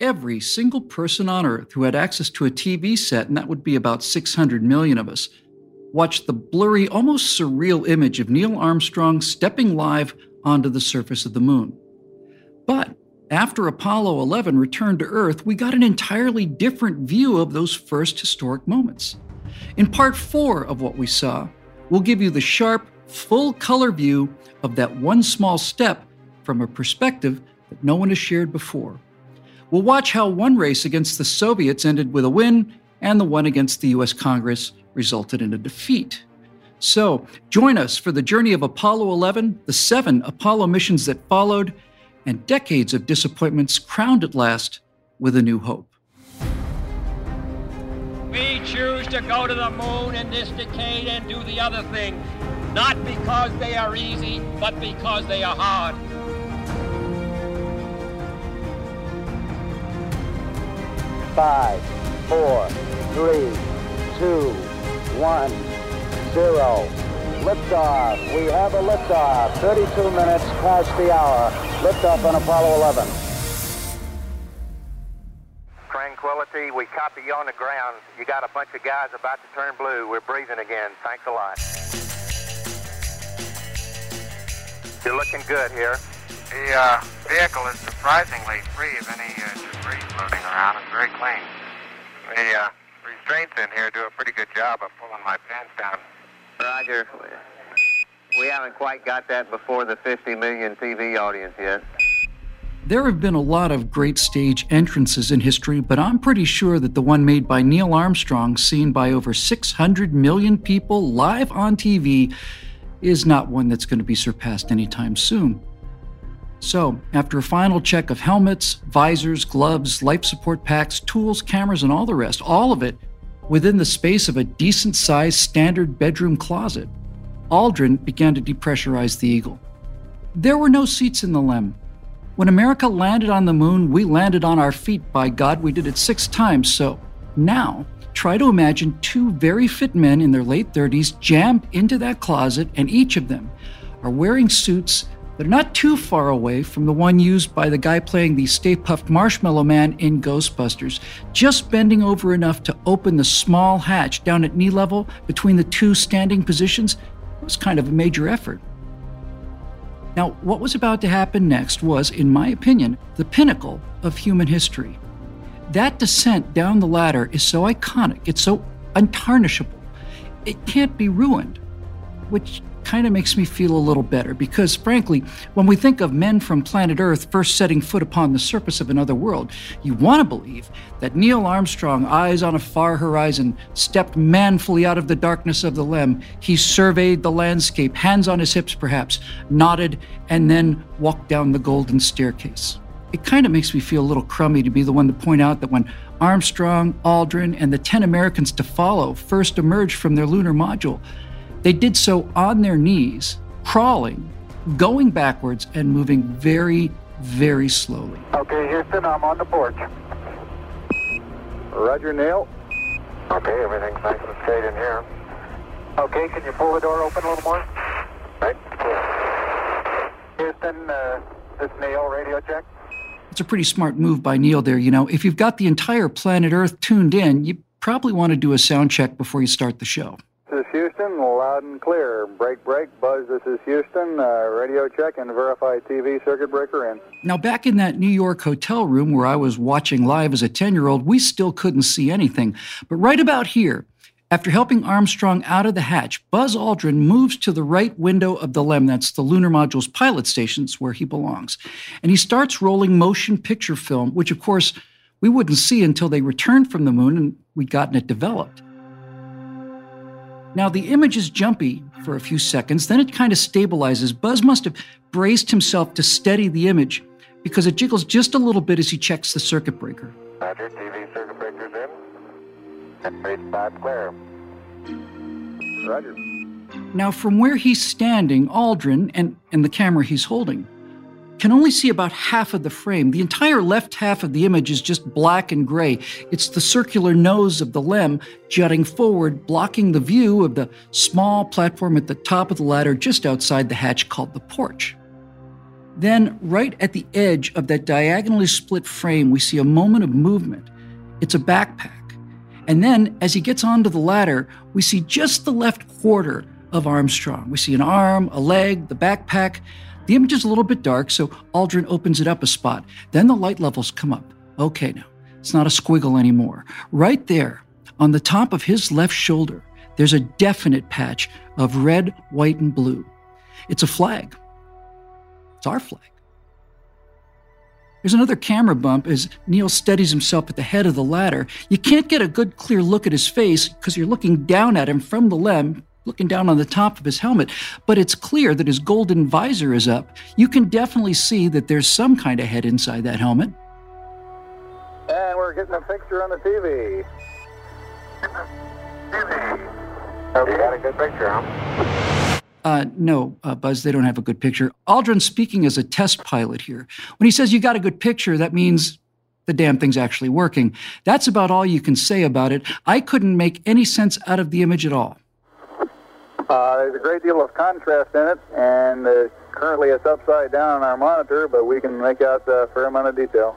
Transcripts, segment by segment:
every single person on Earth who had access to a TV set, and that would be about 600 million of us, watched the blurry, almost surreal image of Neil Armstrong stepping live onto the surface of the moon. But after Apollo 11 returned to Earth, we got an entirely different view of those first historic moments. In part four of what we saw, we'll give you the sharp, full color view of that one small step from a perspective that no one has shared before. We'll watch how one race against the Soviets ended with a win and the one against the US Congress resulted in a defeat. So, join us for the journey of Apollo 11, the seven Apollo missions that followed, and decades of disappointments crowned at last with a new hope. We choose to go to the moon in this decade and do the other things, not because they are easy, but because they are hard. Five, four, three, two, one, zero. Liftoff. We have a liftoff. 32 minutes past the hour. Liftoff on Apollo 11. Tranquility, we copy you on the ground. You got a bunch of guys about to turn blue. We're breathing again. Thanks a lot. You're looking good here. The uh, vehicle is surprisingly free of any uh, debris floating around. It's very clean. The uh, restraints in here do a pretty good job of pulling my pants down. Roger. We haven't quite got that before the 50 million TV audience yet. There have been a lot of great stage entrances in history, but I'm pretty sure that the one made by Neil Armstrong, seen by over 600 million people live on TV, is not one that's going to be surpassed anytime soon. So, after a final check of helmets, visors, gloves, life support packs, tools, cameras, and all the rest, all of it within the space of a decent sized standard bedroom closet, Aldrin began to depressurize the Eagle. There were no seats in the LEM. When America landed on the moon, we landed on our feet. By God, we did it six times. So now, try to imagine two very fit men in their late 30s jammed into that closet, and each of them are wearing suits that are not too far away from the one used by the guy playing the Stay Puft Marshmallow Man in Ghostbusters, just bending over enough to open the small hatch down at knee level between the two standing positions was kind of a major effort. Now, what was about to happen next was, in my opinion, the pinnacle of human history. That descent down the ladder is so iconic, it's so untarnishable, it can't be ruined, which kind of makes me feel a little better because, frankly, when we think of men from planet Earth first setting foot upon the surface of another world, you want to believe that Neil Armstrong, eyes on a far horizon, stepped manfully out of the darkness of the LEM. He surveyed the landscape, hands on his hips perhaps, nodded, and then walked down the golden staircase. It kind of makes me feel a little crummy to be the one to point out that when Armstrong, Aldrin, and the 10 Americans to follow first emerged from their lunar module, they did so on their knees, crawling, going backwards, and moving very, very slowly. Okay, Houston, I'm on the porch. Roger, Neil. Okay, everything's nice and straight in here. Okay, can you pull the door open a little more? Right? Houston, uh, this Neil, radio check. It's a pretty smart move by Neil there. You know, if you've got the entire planet Earth tuned in, you probably want to do a sound check before you start the show. This is Houston, loud and clear. Break, break, buzz. This is Houston. Uh, radio check and verify TV circuit breaker in. Now, back in that New York hotel room where I was watching live as a 10 year old, we still couldn't see anything. But right about here, after helping Armstrong out of the hatch, Buzz Aldrin moves to the right window of the LEM, that's the lunar module's pilot stations where he belongs. And he starts rolling motion picture film, which, of course, we wouldn't see until they returned from the moon and we'd gotten it developed. Now, the image is jumpy for a few seconds, then it kind of stabilizes. Buzz must have braced himself to steady the image because it jiggles just a little bit as he checks the circuit breaker. Roger, TV circuit breaker's in. And base five clear. Roger. Now, from where he's standing, Aldrin and, and the camera he's holding can only see about half of the frame. The entire left half of the image is just black and gray. It's the circular nose of the LEM jutting forward, blocking the view of the small platform at the top of the ladder just outside the hatch called the porch. Then, right at the edge of that diagonally split frame, we see a moment of movement. It's a backpack. And then, as he gets onto the ladder, we see just the left quarter of Armstrong. We see an arm, a leg, the backpack. The image is a little bit dark, so Aldrin opens it up a spot. Then the light levels come up. Okay, now, it's not a squiggle anymore. Right there, on the top of his left shoulder, there's a definite patch of red, white, and blue. It's a flag. It's our flag. There's another camera bump as Neil steadies himself at the head of the ladder. You can't get a good, clear look at his face because you're looking down at him from the LEM, looking down on the top of his helmet, but it's clear that his golden visor is up. You can definitely see that there's some kind of head inside that helmet. And we're getting a picture on the TV. TV. Oh, you got a good picture, huh? Uh, no, uh, Buzz, they don't have a good picture. Aldrin's speaking as a test pilot here. When he says you got a good picture, that means the damn thing's actually working. That's about all you can say about it. I couldn't make any sense out of the image at all. Uh, there's a great deal of contrast in it, and uh, currently it's upside down on our monitor, but we can make out a fair amount of detail.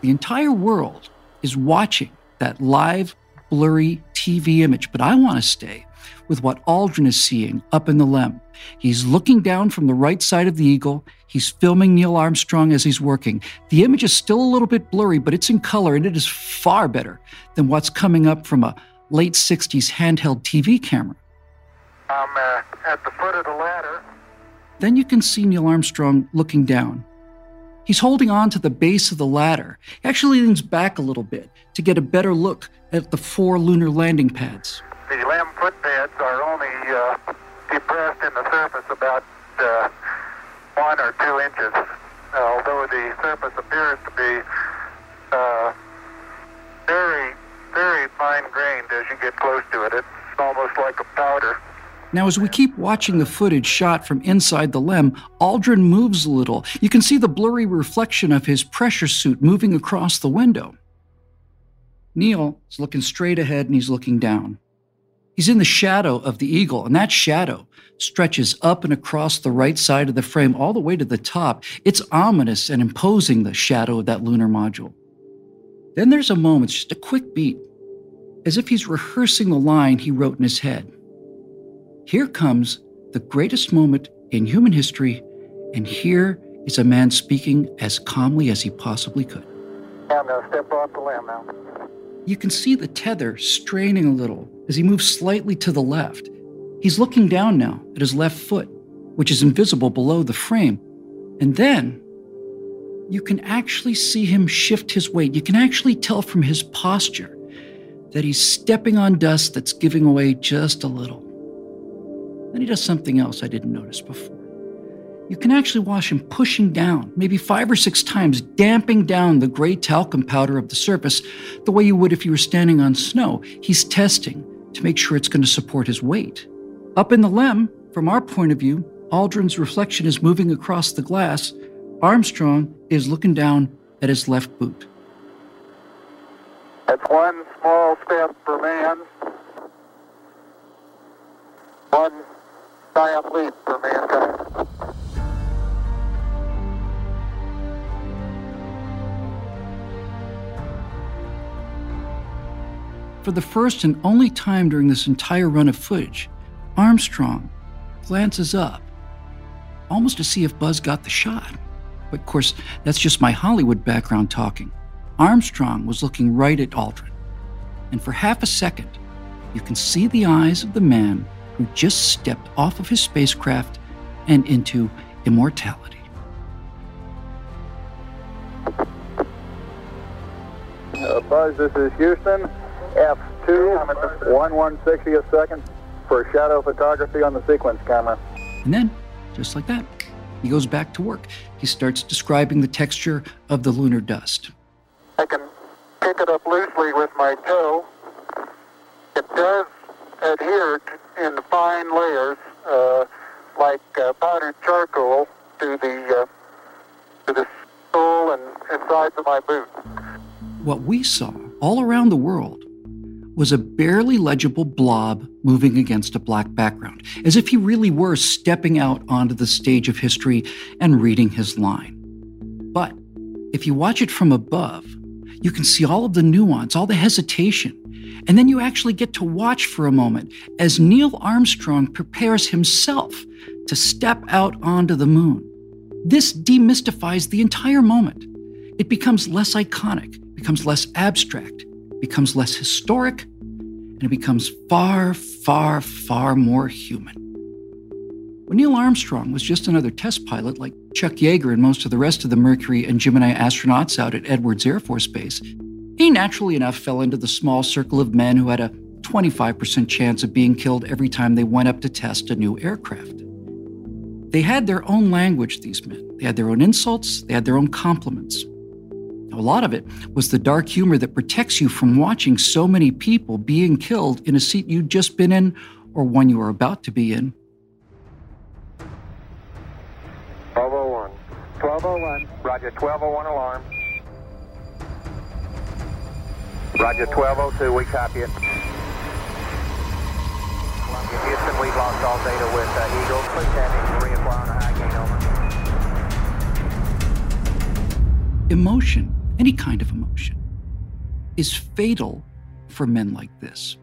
The entire world is watching that live, blurry TV image, but I want to stay with what Aldrin is seeing up in the LEM. He's looking down from the right side of the Eagle. He's filming Neil Armstrong as he's working. The image is still a little bit blurry, but it's in color and it is far better than what's coming up from a late 60s handheld TV camera. I'm uh, at the foot of the ladder. Then you can see Neil Armstrong looking down. He's holding on to the base of the ladder. He actually leans back a little bit to get a better look at the four lunar landing pads. The LEM footpads are only uh, depressed in the surface about uh, one or two inches, although the surface appears to be uh, very, very fine grained as you get close to it. It's almost like a powder. Now, as we keep watching the footage shot from inside the LEM, Aldrin moves a little. You can see the blurry reflection of his pressure suit moving across the window. Neil is looking straight ahead and he's looking down. He's in the shadow of the eagle, and that shadow stretches up and across the right side of the frame all the way to the top. It's ominous and imposing, the shadow of that lunar module. Then there's a moment, just a quick beat, as if he's rehearsing the line he wrote in his head. Here comes the greatest moment in human history, and here is a man speaking as calmly as he possibly could. I'm going to step off the LEM now. You can see the tether straining a little as he moves slightly to the left. He's looking down now at his left foot, which is invisible below the frame. And then you can actually see him shift his weight. You can actually tell from his posture that he's stepping on dust that's giving away just a little. Then he does something else I didn't notice before. You can actually watch him pushing down, maybe five or six times, damping down the gray talcum powder of the surface the way you would if you were standing on snow. He's testing to make sure it's going to support his weight. Up in the LEM, from our point of view, Aldrin's reflection is moving across the glass. Armstrong is looking down at his left boot. That's one small step for man, one for. For the first and only time during this entire run of footage, Armstrong glances up, almost to see if Buzz got the shot. But of course, that's just my Hollywood background talking. Armstrong was looking right at Aldrin. And for half a second, you can see the eyes of the man who just stepped off of his spacecraft and into immortality. Uh, Buzz, this is Houston. F2, 1 160th second for shadow photography on the sequence camera. And then, just like that, he goes back to work. He starts describing the texture of the lunar dust. I can pick it up loosely with my toe. It does adhere to, in fine layers, uh, like uh, powdered charcoal, to the uh, to the sole and, and sides of my boot. What we saw all around the world was a barely legible blob moving against a black background, as if he really were stepping out onto the stage of history and reading his line. But if you watch it from above, you can see all of the nuance, all the hesitation, and then you actually get to watch for a moment as Neil Armstrong prepares himself to step out onto the moon. This demystifies the entire moment. It becomes less iconic, becomes less abstract, becomes less historic, and it becomes far, far, far more human. When Neil Armstrong was just another test pilot like Chuck Yeager and most of the rest of the Mercury and Gemini astronauts out at Edwards Air Force Base, he naturally enough fell into the small circle of men who had a 25% chance of being killed every time they went up to test a new aircraft. They had their own language, these men. They had their own insults, they had their own compliments. Now, A lot of it was the dark humor that protects you from watching so many people being killed in a seat you'd just been in or one you were about to be in. 1201. Roger, 1201 alarm. Roger, 1202, we copy it. Columbia, Houston, we've lost all data with uh, Eagle. Please have him reapply on a high gain, over. Emotion any kind of emotion, is fatal for men like this.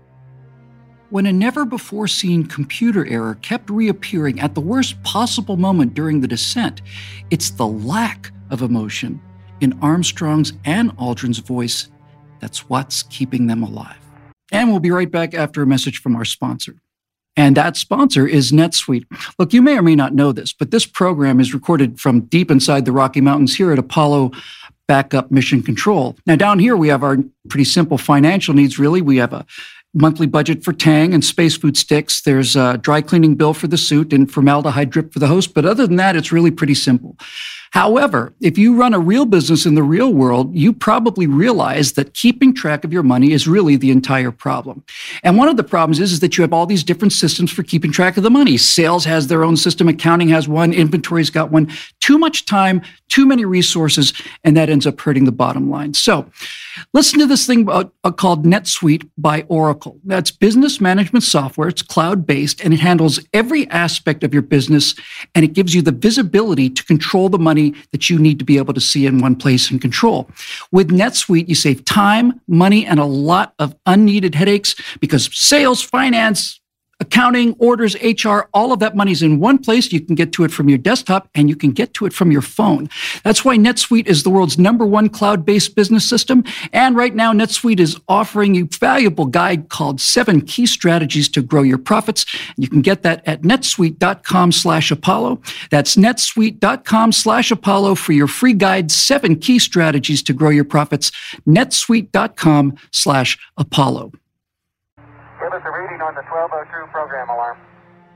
When a never before seen computer error kept reappearing at the worst possible moment during the descent, it's the lack of emotion in Armstrong's and Aldrin's voice that's what's keeping them alive. And we'll be right back after a message from our sponsor. And that sponsor is NetSuite. Look, you may or may not know this, but this program is recorded from deep inside the Rocky Mountains here at Apollo backup mission control. Now, down here, we have our pretty simple financial needs, really. We have a monthly budget for Tang and space food sticks. There's a dry cleaning bill for the suit and formaldehyde drip for the host. But other than that, it's really pretty simple. However, if you run a real business in the real world, you probably realize that keeping track of your money is really the entire problem. And one of the problems is, is that you have all these different systems for keeping track of the money. Sales has their own system, accounting has one, inventory's got one. Too much time, too many resources, and that ends up hurting the bottom line. So listen to this thing about, uh, called NetSuite by Oracle. That's business management software. It's cloud based and it handles every aspect of your business and it gives you the visibility to control the money money that you need to be able to see in one place and control. With NetSuite, you save time, money, and a lot of unneeded headaches because sales, finance, accounting, orders, HR, all of that money's in one place. You can get to it from your desktop and you can get to it from your phone. That's why NetSuite is the world's number one cloud-based business system. And right now, NetSuite is offering you a valuable guide called Seven Key Strategies to Grow Your Profits. You can get that at netsuite.com slash Apollo. That's netsuite.com slash Apollo for your free guide, Seven Key Strategies to Grow Your Profits. netsuite.com slash Apollo. Give us a reading on the 1202 program alarm.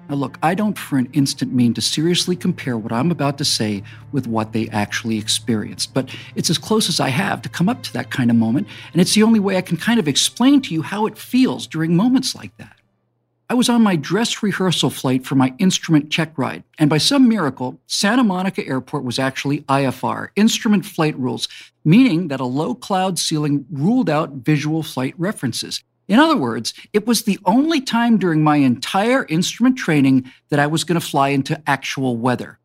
Now, look, I don't for an instant mean to seriously compare what I'm about to say with what they actually experienced, but it's as close as I have to come up to that kind of moment, and it's the only way I can kind of explain to you how it feels during moments like that. I was on my dress rehearsal flight for my instrument check ride, and by some miracle, Santa Monica Airport was actually IFR, Instrument Flight Rules, meaning that a low cloud ceiling ruled out visual flight references. In other words, it was the only time during my entire instrument training that I was going to fly into actual weather.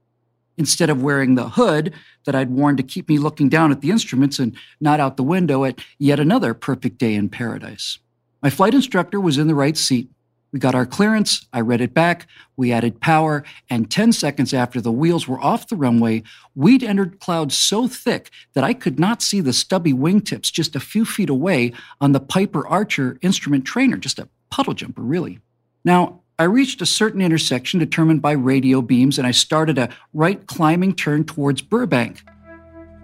Instead of wearing the hood that I'd worn to keep me looking down at the instruments and not out the window at yet another perfect day in paradise. My flight instructor was in the right seat. We got our clearance. I read it back. We added power. And 10 seconds after the wheels were off the runway, we'd entered clouds so thick that I could not see the stubby wingtips just a few feet away on the Piper Archer instrument trainer, just a puddle jumper, really. Now, I reached a certain intersection determined by radio beams, and I started a right climbing turn towards Burbank.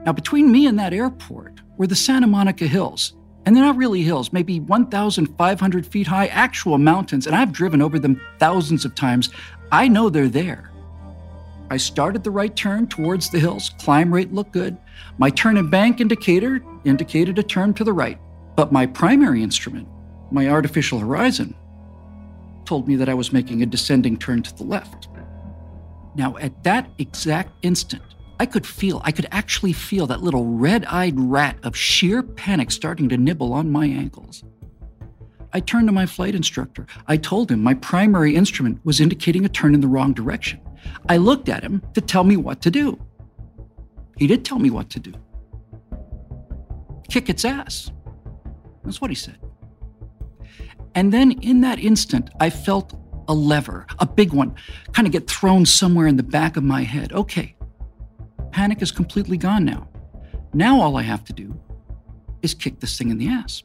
Now, between me and that airport were the Santa Monica Hills, and they're not really hills, maybe 1,500 feet high, actual mountains, and I've driven over them thousands of times. I know they're there. I started the right turn towards the hills. Climb rate looked good. My turn and bank indicator indicated a turn to the right. But my primary instrument, my artificial horizon, told me that I was making a descending turn to the left. Now, at that exact instant, I could feel, I could actually feel that little red eyed rat of sheer panic starting to nibble on my ankles. I turned to my flight instructor. I told him my primary instrument was indicating a turn in the wrong direction. I looked at him to tell me what to do. He did tell me what to do kick its ass. That's what he said. And then in that instant, I felt a lever, a big one, kind of get thrown somewhere in the back of my head. Okay, panic is completely gone now. Now all I have to do is kick this thing in the ass.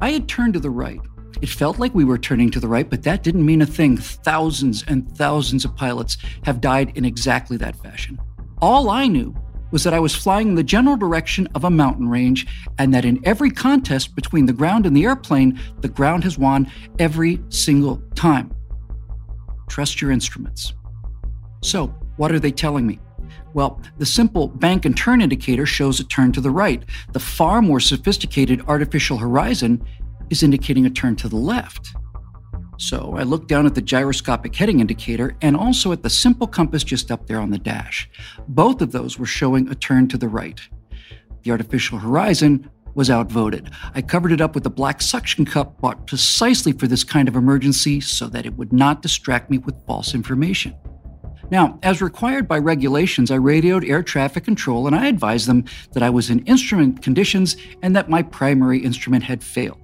I had turned to the right. It felt like we were turning to the right, but that didn't mean a thing. Thousands and thousands of pilots have died in exactly that fashion. All I knew was that I was flying in the general direction of a mountain range, and that in every contest between the ground and the airplane, the ground has won every single time. Trust your instruments. So, what are they telling me? Well, the simple bank and turn indicator shows a turn to the right. The far more sophisticated artificial horizon is indicating a turn to the left. So I looked down at the gyroscopic heading indicator and also at the simple compass just up there on the dash. Both of those were showing a turn to the right. The artificial horizon was outvoted. I covered it up with a black suction cup bought precisely for this kind of emergency so that it would not distract me with false information. Now, as required by regulations, I radioed air traffic control and I advised them that I was in instrument conditions and that my primary instrument had failed.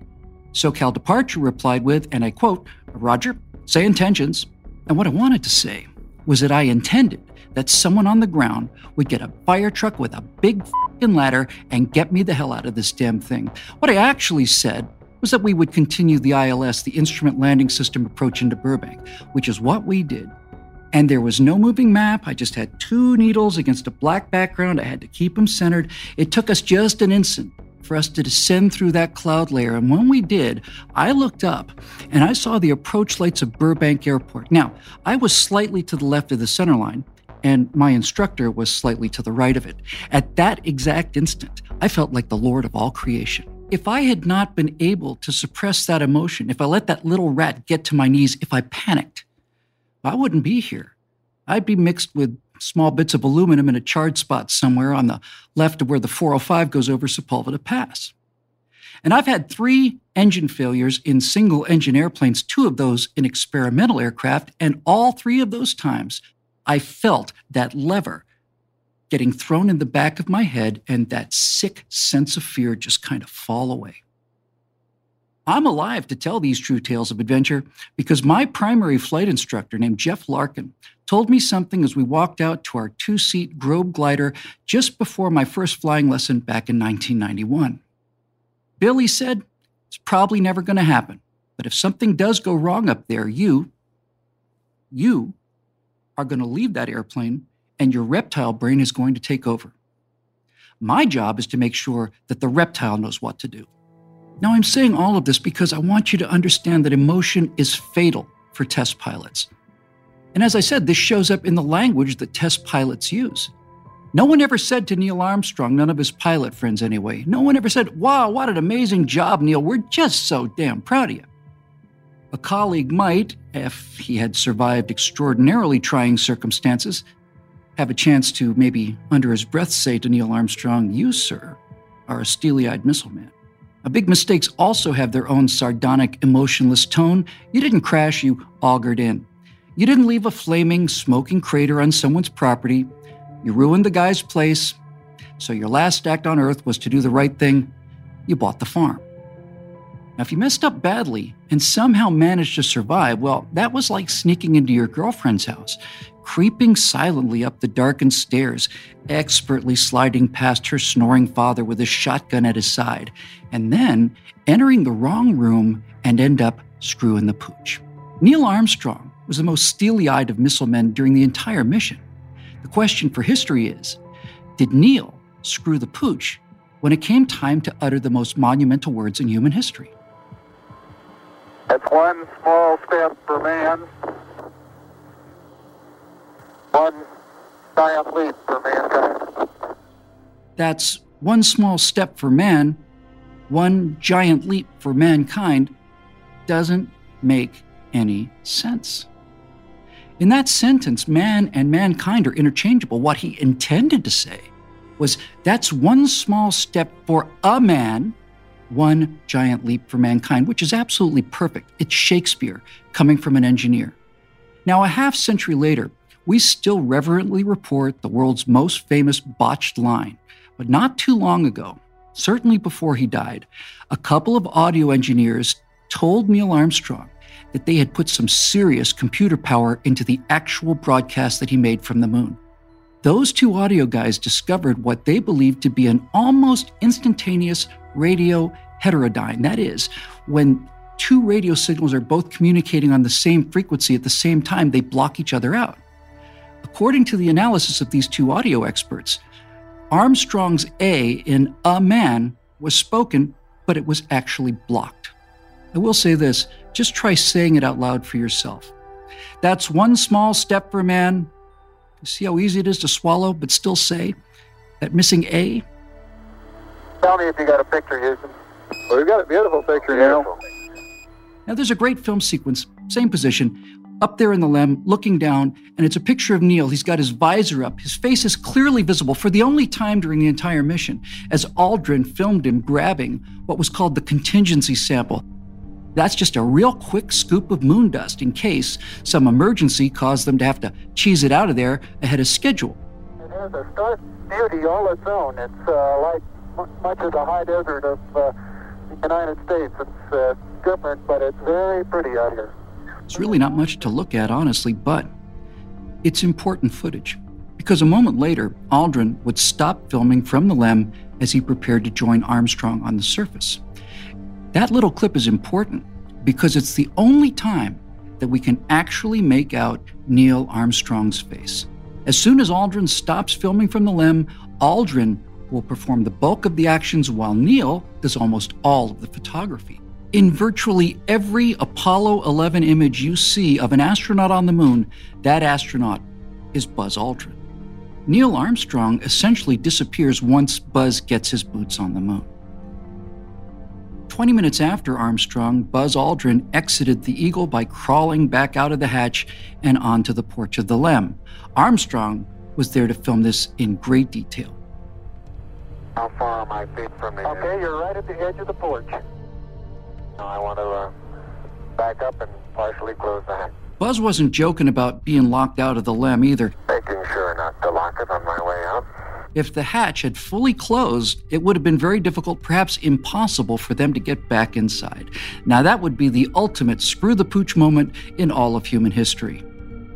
SoCal Departure replied with, and I quote, Roger, say intentions. And what I wanted to say was that I intended that someone on the ground would get a fire truck with a big ladder and get me the hell out of this damn thing. What I actually said was that we would continue the ILS, the Instrument Landing System approach into Burbank, which is what we did. And there was no moving map. I just had two needles against a black background. I had to keep them centered. It took us just an instant for us to descend through that cloud layer. And when we did, I looked up and I saw the approach lights of Burbank Airport. Now, I was slightly to the left of the center line, and my instructor was slightly to the right of it. At that exact instant, I felt like the Lord of all creation. If I had not been able to suppress that emotion, if I let that little rat get to my knees, if I panicked, I wouldn't be here. I'd be mixed with small bits of aluminum in a charred spot somewhere on the left of where the 405 goes over Sepulveda Pass. And I've had three engine failures in single engine airplanes, two of those in experimental aircraft, and all three of those times I felt that lever getting thrown in the back of my head and that sick sense of fear just kind of fall away. I'm alive to tell these true tales of adventure because my primary flight instructor, named Jeff Larkin, told me something as we walked out to our two seat Grob glider just before my first flying lesson back in 1991. Billy said, It's probably never going to happen, but if something does go wrong up there, you, you are going to leave that airplane and your reptile brain is going to take over. My job is to make sure that the reptile knows what to do. Now, I'm saying all of this because I want you to understand that emotion is fatal for test pilots. And as I said, this shows up in the language that test pilots use. No one ever said to Neil Armstrong, none of his pilot friends anyway, no one ever said, Wow, what an amazing job, Neil. We're just so damn proud of you. A colleague might, if he had survived extraordinarily trying circumstances, have a chance to maybe under his breath say to Neil Armstrong, You, sir, are a steely eyed missile man. Big mistakes also have their own sardonic, emotionless tone. You didn't crash, you augered in. You didn't leave a flaming, smoking crater on someone's property. You ruined the guy's place. So your last act on earth was to do the right thing. You bought the farm. Now, if you messed up badly and somehow managed to survive, well, that was like sneaking into your girlfriend's house, creeping silently up the darkened stairs, expertly sliding past her snoring father with a shotgun at his side, and then entering the wrong room and end up screwing the pooch. Neil Armstrong was the most steely eyed of missile men during the entire mission. The question for history is Did Neil screw the pooch when it came time to utter the most monumental words in human history? That's one small step for man, one giant leap for mankind. That's one small step for man, one giant leap for mankind doesn't make any sense. In that sentence, man and mankind are interchangeable. What he intended to say was that's one small step for a man, One giant leap for mankind, which is absolutely perfect. It's Shakespeare coming from an engineer. Now, a half century later, we still reverently report the world's most famous botched line. But not too long ago, certainly before he died, a couple of audio engineers told Neil Armstrong that they had put some serious computer power into the actual broadcast that he made from the moon. Those two audio guys discovered what they believed to be an almost instantaneous radio heterodyne. That is, when two radio signals are both communicating on the same frequency at the same time, they block each other out. According to the analysis of these two audio experts, Armstrong's A in a man was spoken, but it was actually blocked. I will say this just try saying it out loud for yourself. That's one small step for man. You see how easy it is to swallow, but still say that missing A? Tell me if you got a picture, Houston. Well, we've got a beautiful picture Beautiful. Now, there's a great film sequence, same position, up there in the LEM, looking down, and it's a picture of Neil. He's got his visor up. His face is clearly visible for the only time during the entire mission, as Aldrin filmed him grabbing what was called the contingency sample. That's just a real quick scoop of moon dust in case some emergency caused them to have to cheese it out of there ahead of schedule. It has a stark beauty all its own. It's uh, like mu- much of the high desert of uh, the United States. It's uh, different, but it's very pretty out here. It's really not much to look at, honestly, but it's important footage. Because a moment later, Aldrin would stop filming from the LEM as he prepared to join Armstrong on the surface. That little clip is important because it's the only time that we can actually make out Neil Armstrong's face. As soon as Aldrin stops filming from the LEM, Aldrin will perform the bulk of the actions while Neil does almost all of the photography. In virtually every Apollo 11 image you see of an astronaut on the moon, that astronaut is Buzz Aldrin. Neil Armstrong essentially disappears once Buzz gets his boots on the moon. 20 minutes after Armstrong, Buzz Aldrin exited the Eagle by crawling back out of the hatch and onto the porch of the LEM. Armstrong was there to film this in great detail. How far are my feet from the Okay, you're right at the edge of the porch. I want to uh, back up and partially close the hatch. Buzz wasn't joking about being locked out of the LEM either. Making sure not to lock it on my way out. If the hatch had fully closed, it would have been very difficult, perhaps impossible, for them to get back inside. Now, that would be the ultimate screw the pooch moment in all of human history.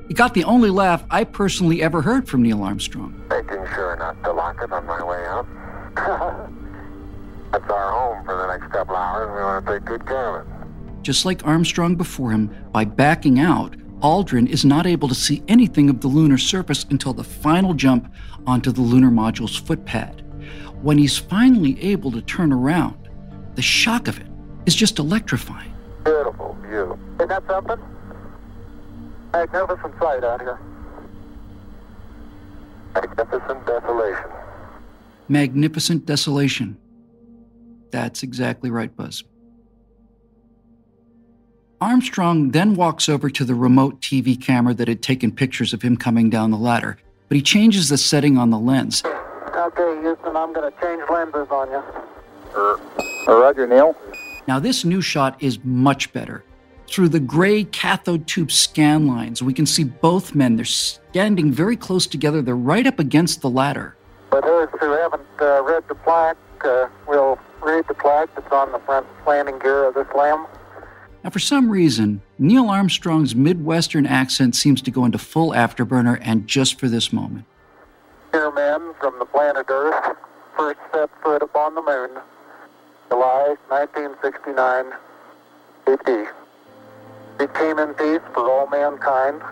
It got the only laugh I personally ever heard from Neil Armstrong. Making sure not to lock it on my way out. That's our home for the next couple hours. We want to take good care of it. Just like Armstrong before him, by backing out, Aldrin is not able to see anything of the lunar surface until the final jump onto the lunar module's footpad. When he's finally able to turn around, the shock of it is just electrifying. Beautiful view. Isn't that something? Magnificent sight out here. Magnificent desolation. Magnificent desolation. That's exactly right, Buzz. Armstrong then walks over to the remote TV camera that had taken pictures of him coming down the ladder, but he changes the setting on the lens. Okay, Houston, I'm going to change lenses on you. Uh, Roger, Neil. Now, this new shot is much better. Through the gray cathode tube scan lines, we can see both men. They're standing very close together. They're right up against the ladder. For those who haven't uh, read the plaque, uh, we'll read the plaque that's on the front landing gear of this LEM. Now, for some reason, Neil Armstrong's Midwestern accent seems to go into full afterburner, and just for this moment. Here, men from the planet Earth, first set foot upon the moon, July 1969 AD. We came in peace for all mankind.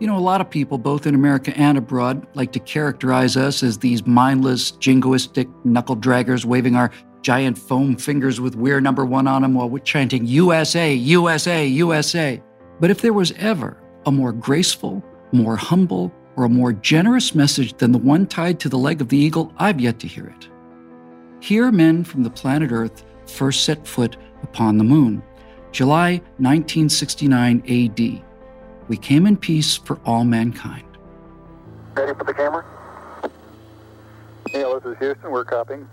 You know, a lot of people, both in America and abroad, like to characterize us as these mindless, jingoistic knuckle draggers waving our giant foam fingers with We're number one on them while chanting USA, USA, USA. But if there was ever a more graceful, more humble, or a more generous message than the one tied to the leg of the eagle, I've yet to hear it. Here, men from the planet Earth first set foot upon the moon, July 1969 AD. We came in peace for all mankind. Ready for the camera? Neil, this is Houston. We're copying.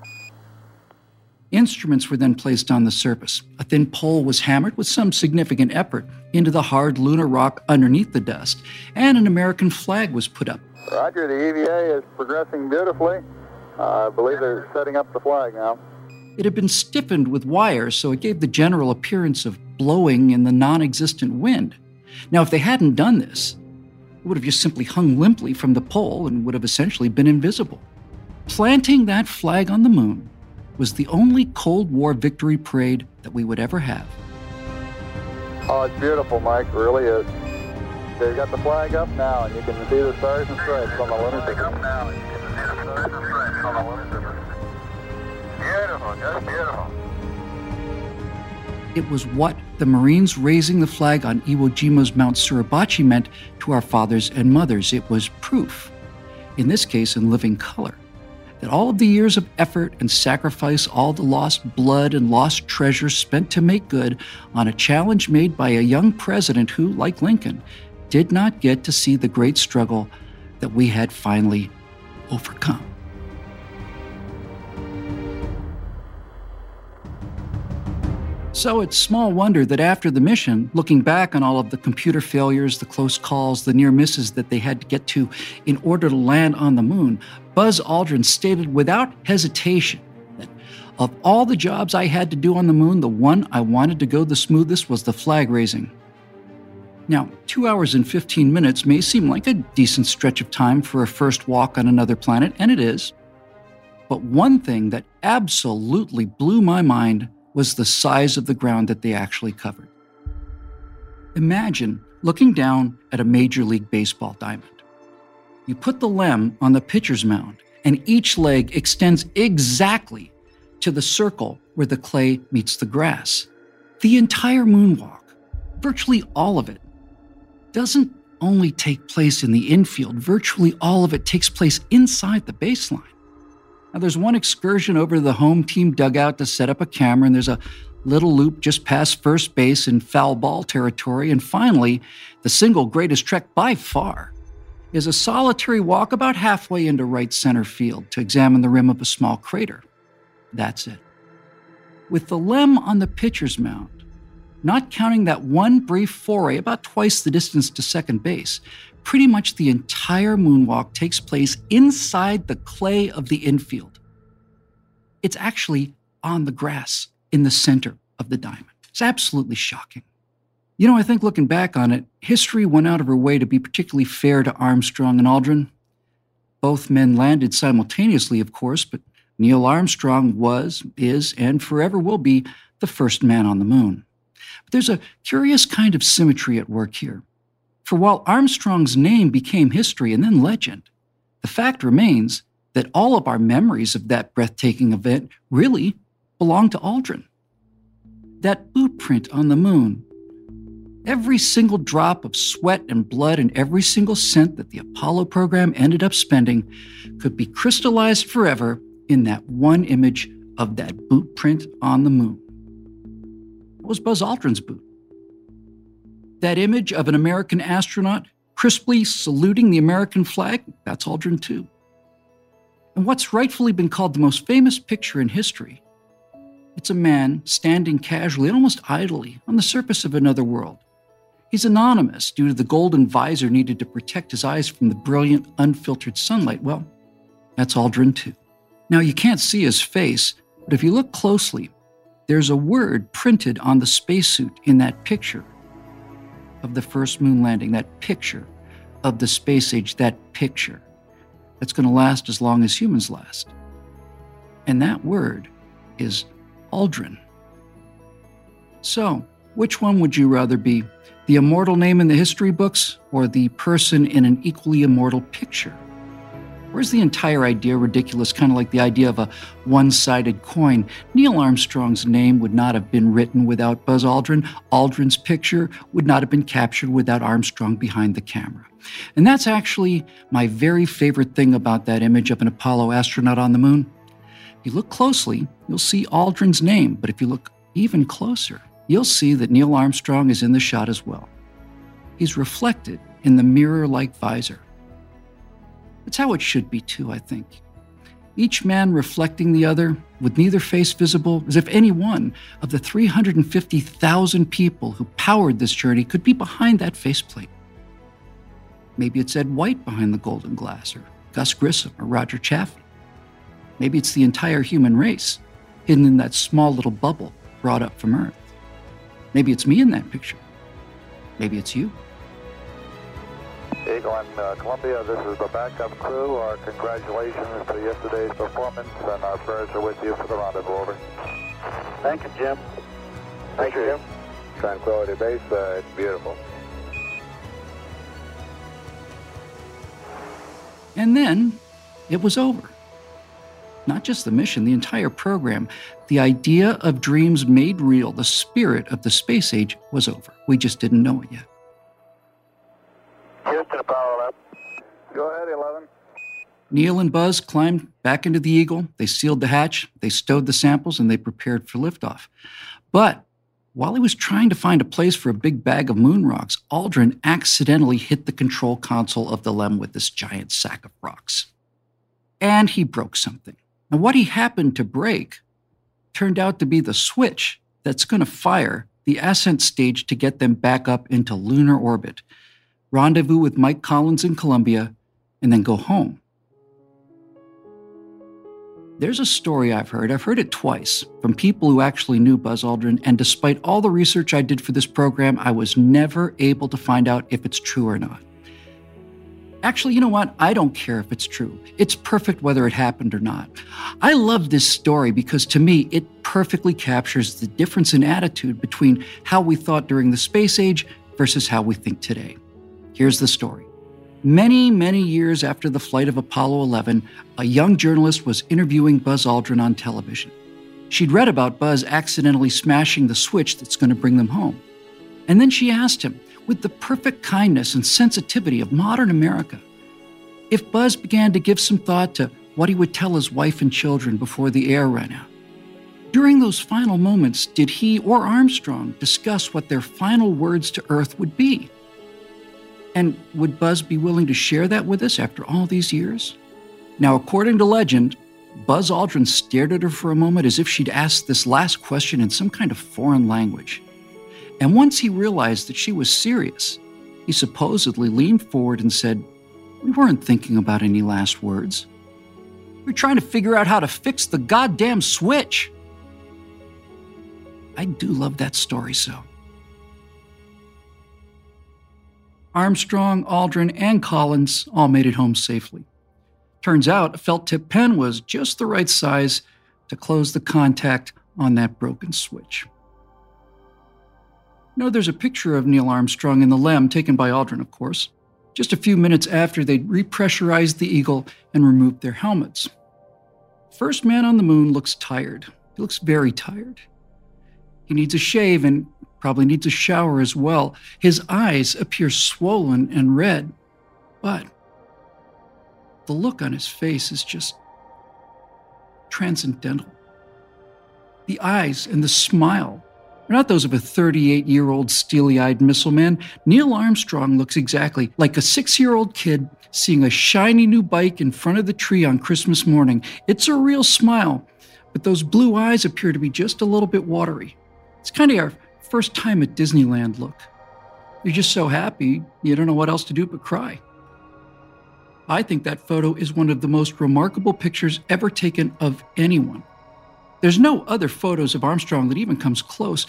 Instruments were then placed on the surface. A thin pole was hammered with some significant effort into the hard lunar rock underneath the dust, and an American flag was put up. Roger, the EVA is progressing beautifully. Uh, I believe they're setting up the flag now. It had been stiffened with wire, so it gave the general appearance of blowing in the non existent wind. Now, if they hadn't done this, it would have just simply hung limply from the pole and would have essentially been invisible. Planting that flag on the moon was the only Cold War victory parade that we would ever have. Oh, it's beautiful, Mike. It really is. They've got the flag up now, and you can see the stars and stripes on the lunar surface. Beautiful, just beautiful. It was what the Marines raising the flag on Iwo Jima's Mount Suribachi meant to our fathers and mothers. It was proof, in this case in living color, that all of the years of effort and sacrifice, all the lost blood and lost treasure spent to make good on a challenge made by a young president who, like Lincoln, did not get to see the great struggle that we had finally overcome. So it's small wonder that after the mission, looking back on all of the computer failures, the close calls, the near misses that they had to get to in order to land on the moon, Buzz Aldrin stated without hesitation that of all the jobs I had to do on the moon, the one I wanted to go the smoothest was the flag raising. Now, two hours and 15 minutes may seem like a decent stretch of time for a first walk on another planet, and it is. But one thing that absolutely blew my mind was the size of the ground that they actually covered. Imagine looking down at a Major League Baseball diamond. You put the lem on the pitcher's mound, and each leg extends exactly to the circle where the clay meets the grass. The entire moonwalk, virtually all of it, doesn't only take place in the infield, virtually all of it takes place inside the baseline. Now, there's one excursion over to the home team dugout to set up a camera, and there's a little loop just past first base in foul ball territory. And finally, the single greatest trek by far is a solitary walk about halfway into right center field to examine the rim of a small crater. That's it. With the lem on the pitcher's mound, not counting that one brief foray about twice the distance to second base, pretty much the entire moonwalk takes place inside the clay of the infield. It's actually on the grass in the center of the diamond. It's absolutely shocking. You know, I think looking back on it, history went out of her way to be particularly fair to Armstrong and Aldrin. Both men landed simultaneously, of course, but Neil Armstrong was, is, and forever will be the first man on the moon. But there's a curious kind of symmetry at work here. For while Armstrong's name became history and then legend, the fact remains that all of our memories of that breathtaking event really belong to Aldrin. That boot print on the moon, every single drop of sweat and blood and every single cent that the Apollo program ended up spending could be crystallized forever in that one image of that boot print on the moon. It was Buzz Aldrin's boot. That image of an American astronaut crisply saluting the American flag, that's Aldrin too. And what's rightfully been called the most famous picture in history, it's a man standing casually and almost idly on the surface of another world. He's anonymous due to the golden visor needed to protect his eyes from the brilliant, unfiltered sunlight. Well, that's Aldrin too. Now, you can't see his face, but if you look closely, there's a word printed on the spacesuit in that picture of the first moon landing, that picture of the space age, that picture that's going to last as long as humans last. And that word is Aldrin. So, which one would you rather be? The immortal name in the history books or the person in an equally immortal picture? Where's the entire idea ridiculous, kind of like the idea of a one sided coin? Neil Armstrong's name would not have been written without Buzz Aldrin. Aldrin's picture would not have been captured without Armstrong behind the camera. And that's actually my very favorite thing about that image of an Apollo astronaut on the moon. If you look closely, you'll see Aldrin's name, but if you look even closer, you'll see that Neil Armstrong is in the shot as well. He's reflected in the mirror like visor. That's how it should be, too, I think. each man reflecting the other, with neither face visible, as if any one of the 350,000 people who powered this journey could be behind that faceplate. Maybe it's Ed White behind the golden glass, or Gus Grissom, or Roger Chaffee. Maybe it's the entire human race, hidden in that small little bubble brought up from Earth. Maybe it's me in that picture. Maybe it's you. Eagle and uh, Columbia, this is the backup crew. Our congratulations to yesterday's performance, and our prayers are with you for the rendezvous. Over. Thank you, Jim. Thank you, Jim. Tranquility Base, uh, it's beautiful. And then it was over. Not just the mission, the entire program. The idea of dreams made real, the spirit of the space age was over. We just didn't know it yet. Houston, power up. Go ahead, 11. Neil and Buzz climbed back into the Eagle. They sealed the hatch, they stowed the samples, and they prepared for liftoff. But while he was trying to find a place for a big bag of moon rocks, Aldrin accidentally hit the control console of the LEM with this giant sack of rocks. And he broke something. And what he happened to break turned out to be the switch that's going to fire the ascent stage to get them back up into lunar orbit, rendezvous with Mike Collins in Columbia, and then go home. There's a story I've heard, I've heard it twice, from people who actually knew Buzz Aldrin, and despite all the research I did for this program, I was never able to find out if it's true or not. Actually, you know what? I don't care if it's true. It's perfect whether it happened or not. I love this story because to me, it perfectly captures the difference in attitude between how we thought during the space age versus how we think today. Here's the story. Many, many years after the flight of Apollo 11, a young journalist was interviewing Buzz Aldrin on television. She'd read about Buzz accidentally smashing the switch that's going to bring them home. And then she asked him, with the perfect kindness and sensitivity of modern America, if Buzz began to give some thought to what he would tell his wife and children before the air ran out. During those final moments, did he or Armstrong discuss what their final words to Earth would be? And would Buzz be willing to share that with us after all these years? Now, according to legend, Buzz Aldrin stared at her for a moment as if she'd asked this last question in some kind of foreign language. And once he realized that she was serious, he supposedly leaned forward and said, We weren't thinking about any last words. We we're trying to figure out how to fix the goddamn switch. I do love that story so. Armstrong, Aldrin, and Collins all made it home safely. Turns out a felt tip pen was just the right size to close the contact on that broken switch. No, there's a picture of Neil Armstrong in the LEM, taken by Aldrin, of course, just a few minutes after they'd repressurized the Eagle and removed their helmets. First man on the moon looks tired. He looks very tired. He needs a shave and probably needs a shower as well. His eyes appear swollen and red, but the look on his face is just transcendental. The eyes and the smile are not those of a 38 year old steely eyed missile man. Neil Armstrong looks exactly like a six year old kid seeing a shiny new bike in front of the tree on Christmas morning. It's a real smile, but those blue eyes appear to be just a little bit watery. It's kind of our first time at Disneyland look. You're just so happy, you don't know what else to do but cry. I think that photo is one of the most remarkable pictures ever taken of anyone. There's no other photos of Armstrong that even comes close.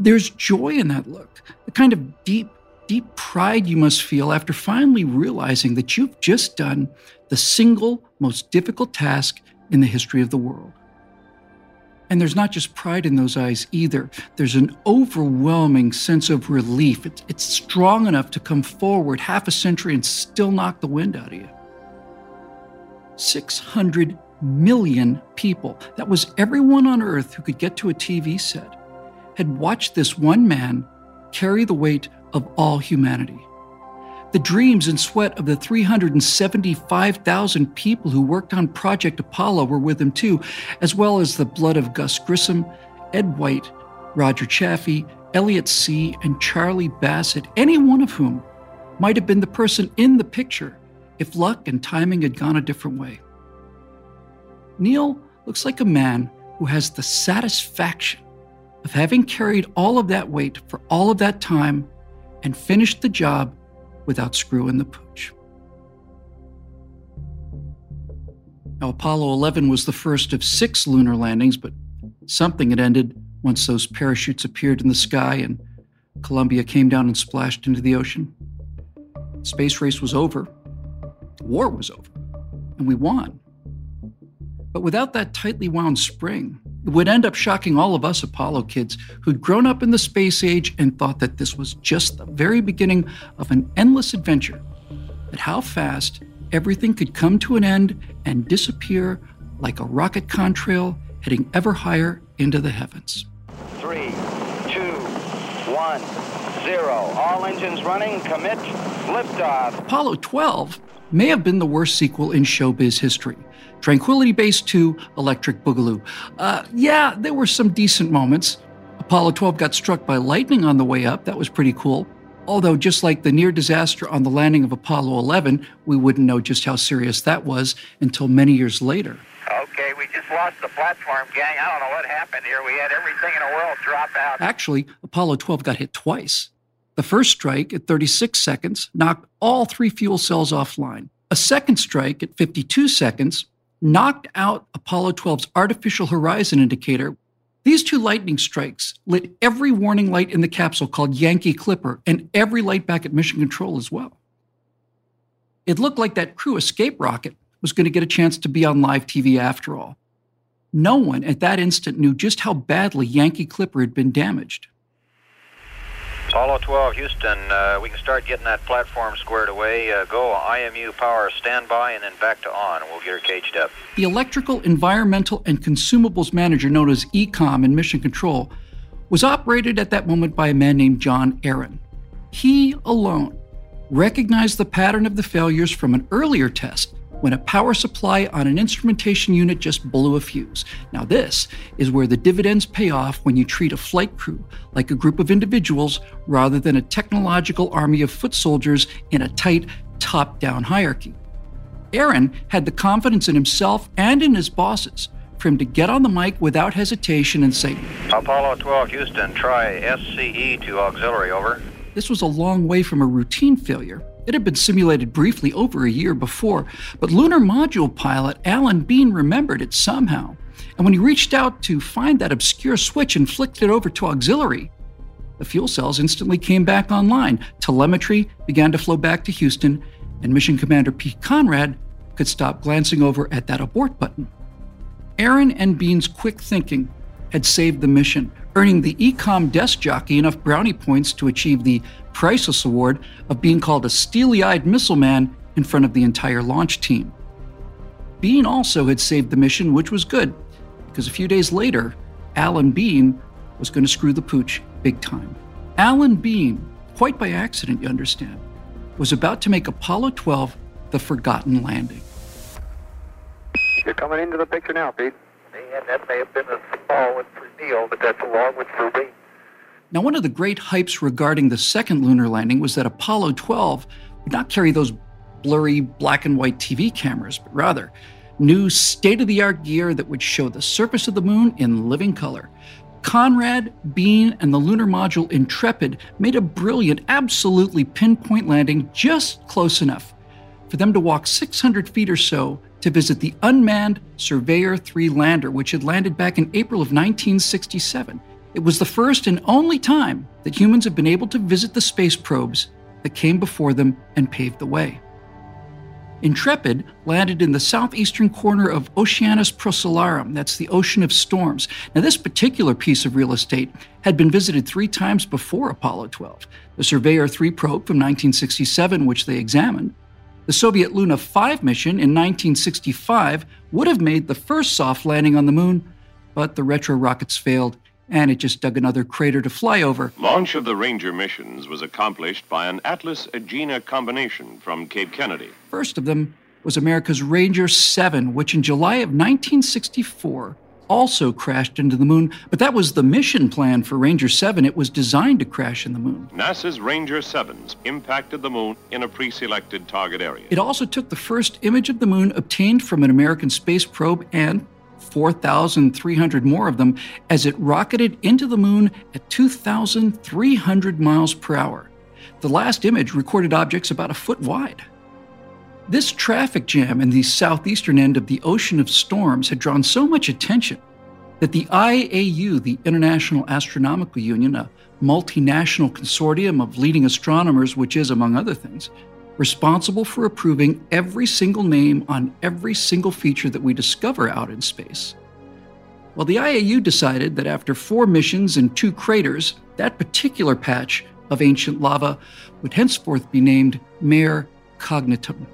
There's joy in that look, the kind of deep, deep pride you must feel after finally realizing that you've just done the single most difficult task in the history of the world. And there's not just pride in those eyes either. There's an overwhelming sense of relief. It's, it's strong enough to come forward half a century and still knock the wind out of you. 600 million people, that was everyone on earth who could get to a TV set, had watched this one man carry the weight of all humanity. The dreams and sweat of the 375,000 people who worked on Project Apollo were with him too, as well as the blood of Gus Grissom, Ed White, Roger Chaffee, Elliot See., and Charlie Bassett, any one of whom might have been the person in the picture if luck and timing had gone a different way. Neil looks like a man who has the satisfaction of having carried all of that weight for all of that time and finished the job without screwing the pooch. Now, Apollo 11 was the first of six lunar landings, but something had ended once those parachutes appeared in the sky and Columbia came down and splashed into the ocean. space race was over. The war was over. And we won. But without that tightly wound spring, would end up shocking all of us Apollo kids who'd grown up in the space age and thought that this was just the very beginning of an endless adventure. But how fast everything could come to an end and disappear like a rocket contrail heading ever higher into the heavens. Three, two, one, zero. All engines running. Commit. Liftoff. Apollo 12 may have been the worst sequel in showbiz history. Tranquility Base 2, Electric Boogaloo. Uh, yeah, there were some decent moments. Apollo 12 got struck by lightning on the way up. That was pretty cool. Although, just like the near disaster on the landing of Apollo 11, we wouldn't know just how serious that was until many years later. Okay, we just lost the platform, gang. I don't know what happened here. We had everything in the world drop out. Actually, Apollo 12 got hit twice. The first strike at 36 seconds knocked all three fuel cells offline. A second strike at 52 seconds knocked out Apollo 12's artificial horizon indicator. These two lightning strikes lit every warning light in the capsule called Yankee Clipper and every light back at Mission Control as well. It looked like that crew escape rocket was going to get a chance to be on live TV after all. No one at that instant knew just how badly Yankee Clipper had been damaged. Apollo 12, Houston, uh, we can start getting that platform squared away. Uh, go IMU power standby and then back to on. We'll get her caged up. The Electrical, Environmental, and Consumables Manager, known as EECOM in Mission Control, was operated at that moment by a man named John Aaron. He alone recognized the pattern of the failures from an earlier test when a power supply on an instrumentation unit just blew a fuse. Now, this is where the dividends pay off when you treat a flight crew like a group of individuals rather than a technological army of foot soldiers in a tight, top down hierarchy. Aaron had the confidence in himself and in his bosses for him to get on the mic without hesitation and say, Apollo 12, Houston, try SCE to auxiliary, over. This was a long way from a routine failure, it had been simulated briefly over a year before, but lunar module pilot Alan Bean remembered it somehow. And when he reached out to find that obscure switch and flicked it over to auxiliary, the fuel cells instantly came back online. Telemetry began to flow back to Houston, and Mission Commander Pete Conrad could stop glancing over at that abort button. Aaron and Bean's quick thinking had saved the mission, earning the EECOM desk jockey enough brownie points to achieve the priceless award of being called a steely eyed missile man in front of the entire launch team. Bean also had saved the mission, which was good, because a few days later, Alan Bean was going to screw the pooch big time. Alan Bean, quite by accident, you understand, was about to make Apollo 12 the forgotten landing. You're coming into the picture now, Pete. And that may have been a small one for Neil, but that's a long one for me. Now, one of the great hypes regarding the second lunar landing was that Apollo 12 would not carry those blurry black and white TV cameras, but rather new state of the art gear that would show the surface of the moon in living color. Conrad, Bean, and the lunar module Intrepid made a brilliant, absolutely pinpoint landing just close enough for them to walk 600 feet or so to visit the unmanned Surveyor 3 lander, which had landed back in April of 1967. It was the first and only time that humans have been able to visit the space probes that came before them and paved the way. Intrepid landed in the southeastern corner of Oceanus Procellarum, that's the ocean of storms. Now, this particular piece of real estate had been visited three times before Apollo 12. The Surveyor 3 probe from 1967, which they examined, the Soviet Luna 5 mission in 1965 would have made the first soft landing on the moon, but the retro rockets failed and it just dug another crater to fly over. Launch of the Ranger missions was accomplished by an Atlas Agena combination from Cape Kennedy. First of them was America's Ranger 7, which in July of 1964 also crashed into the moon, but that was the mission plan for Ranger 7. It was designed to crash in the moon. NASA's Ranger 7s impacted the moon in a pre selected target area. It also took the first image of the moon obtained from an American space probe and 4,300 more of them as it rocketed into the moon at 2,300 miles per hour. The last image recorded objects about a foot wide. This traffic jam in the southeastern end of the Ocean of Storms had drawn so much attention that the IAU, the International Astronomical Union, a multinational consortium of leading astronomers, which is, among other things, responsible for approving every single name on every single feature that we discover out in space. Well, the IAU decided that after four missions and two craters, that particular patch of ancient lava would henceforth be named Mare Cognitum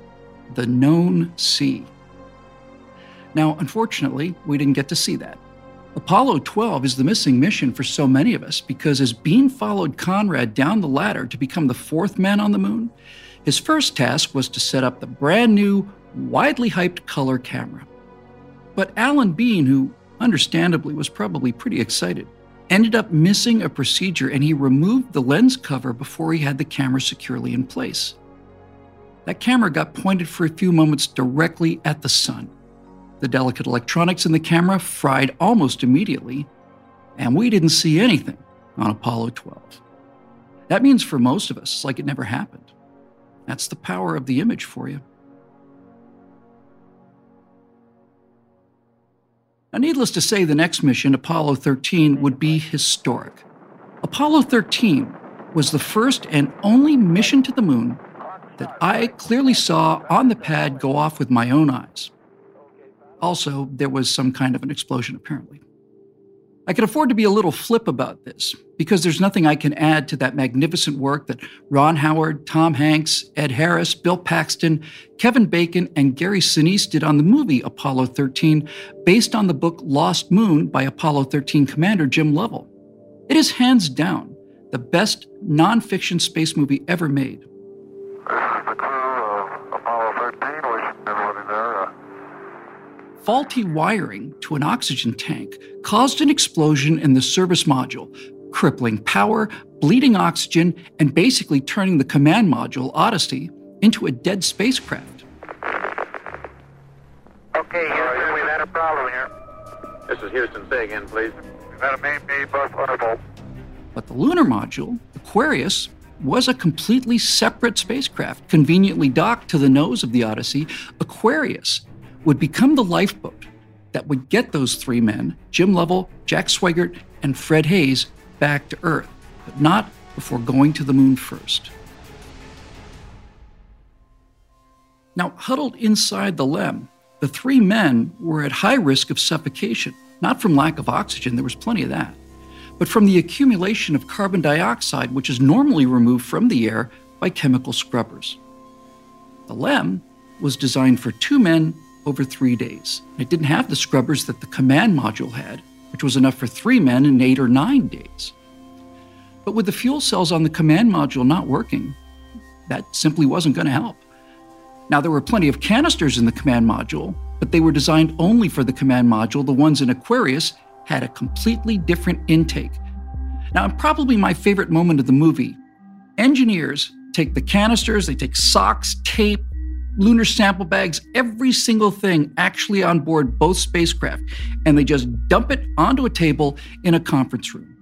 the known sea. Now, unfortunately, we didn't get to see that. Apollo 12 is the missing mission for so many of us because as Bean followed Conrad down the ladder to become the fourth man on the moon, his first task was to set up the brand new, widely hyped color camera. But Alan Bean, who understandably was probably pretty excited, ended up missing a procedure and he removed the lens cover before he had the camera securely in place that camera got pointed for a few moments directly at the sun. The delicate electronics in the camera fried almost immediately, and we didn't see anything on Apollo 12. That means for most of us, it's like it never happened. That's the power of the image for you. Now, needless to say, the next mission, Apollo 13, would be historic. Apollo 13 was the first and only mission to the moon that I clearly saw on the pad go off with my own eyes. Also, there was some kind of an explosion, apparently. I can afford to be a little flip about this because there's nothing I can add to that magnificent work that Ron Howard, Tom Hanks, Ed Harris, Bill Paxton, Kevin Bacon, and Gary Sinise did on the movie Apollo 13, based on the book Lost Moon by Apollo 13 commander Jim Lovell. It is hands down the best nonfiction space movie ever made. Faulty wiring to an oxygen tank caused an explosion in the service module, crippling power, bleeding oxygen, and basically turning the command module, Odyssey, into a dead spacecraft. Okay, Houston, we've had a problem here. This is Houston. Say again, please. We've had a main B bus undervolt. But the lunar module, Aquarius, was a completely separate spacecraft, conveniently docked to the nose of the Odyssey. Aquarius would become the lifeboat that would get those three men, Jim Lovell, Jack Swigert, and Fred Haise, back to Earth, but not before going to the moon first. Now, huddled inside the LEM, the three men were at high risk of suffocation, not from lack of oxygen, there was plenty of that, but from the accumulation of carbon dioxide, which is normally removed from the air by chemical scrubbers. The LEM was designed for two men over three days. It didn't have the scrubbers that the command module had, which was enough for three men in eight or nine days. But with the fuel cells on the command module not working, that simply wasn't going to help. Now, there were plenty of canisters in the command module, but they were designed only for the command module. The ones in Aquarius had a completely different intake. Now, probably my favorite moment of the movie engineers take the canisters, they take socks, tape, lunar sample bags, every single thing actually on board both spacecraft, and they just dump it onto a table in a conference room.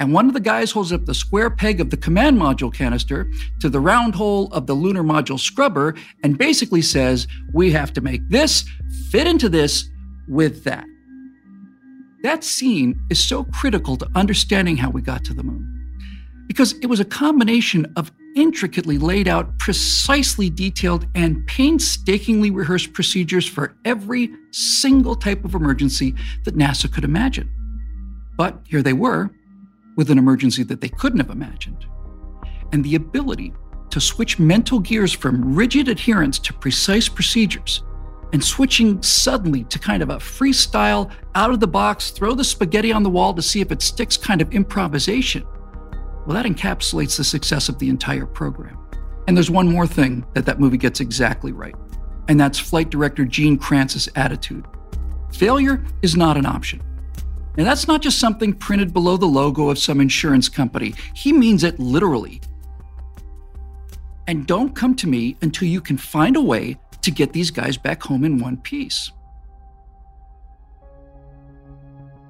And one of the guys holds up the square peg of the command module canister to the round hole of the lunar module scrubber and basically says, We have to make this fit into this with that. That scene is so critical to understanding how we got to the moon because it was a combination of intricately laid out, precisely detailed, and painstakingly rehearsed procedures for every single type of emergency that NASA could imagine. But here they were, with an emergency that they couldn't have imagined. And the ability to switch mental gears from rigid adherence to precise procedures and switching suddenly to kind of a freestyle, out of the box, throw the spaghetti on the wall to see if it sticks kind of improvisation well, that encapsulates the success of the entire program. And there's one more thing that that movie gets exactly right, and that's flight director Gene Kranz's attitude. Failure is not an option. And that's not just something printed below the logo of some insurance company. He means it literally. And don't come to me until you can find a way to get these guys back home in one piece.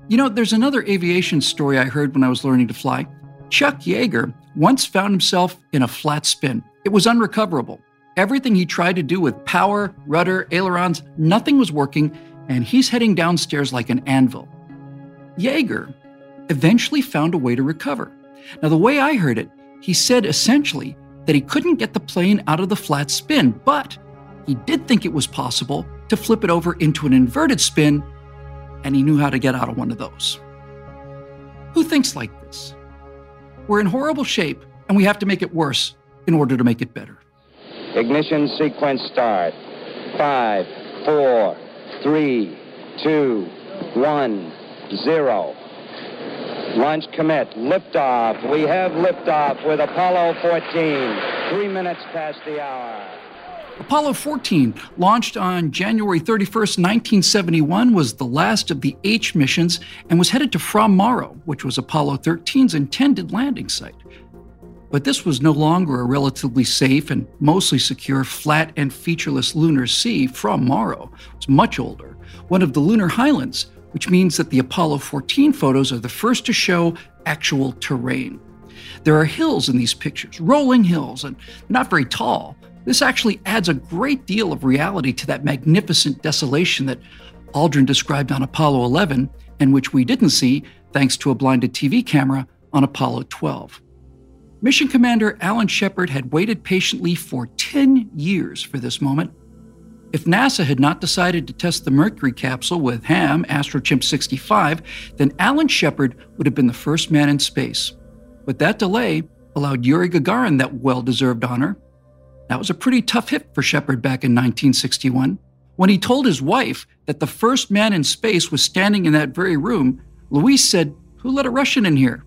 You know, there's another aviation story I heard when I was learning to fly. Chuck Yeager once found himself in a flat spin. It was unrecoverable. Everything he tried to do with power, rudder, ailerons, nothing was working, and he's heading downstairs like an anvil. Yeager eventually found a way to recover. Now, the way I heard it, he said essentially that he couldn't get the plane out of the flat spin, but he did think it was possible to flip it over into an inverted spin, and he knew how to get out of one of those. Who thinks like this? We're in horrible shape, and we have to make it worse in order to make it better. Ignition sequence start. Five, four, three, two, one, zero. Launch commit. Liftoff. We have liftoff with Apollo 14. Three minutes past the hour. Apollo 14, launched on January 31st, 1971, was the last of the H missions and was headed to Fra Mauro, which was Apollo 13's intended landing site. But this was no longer a relatively safe and mostly secure flat and featureless lunar sea. Fra Mauro was much older, one of the lunar highlands, which means that the Apollo 14 photos are the first to show actual terrain. There are hills in these pictures, rolling hills, and not very tall. This actually adds a great deal of reality to that magnificent desolation that Aldrin described on Apollo 11 and which we didn't see thanks to a blinded TV camera on Apollo 12. Mission Commander Alan Shepard had waited patiently for 10 years for this moment. If NASA had not decided to test the Mercury capsule with HAM Astrochimp 65, then Alan Shepard would have been the first man in space. But that delay allowed Yuri Gagarin that well deserved honor. That was a pretty tough hit for Shepard back in 1961. When he told his wife that the first man in space was standing in that very room, Louise said, Who let a Russian in here?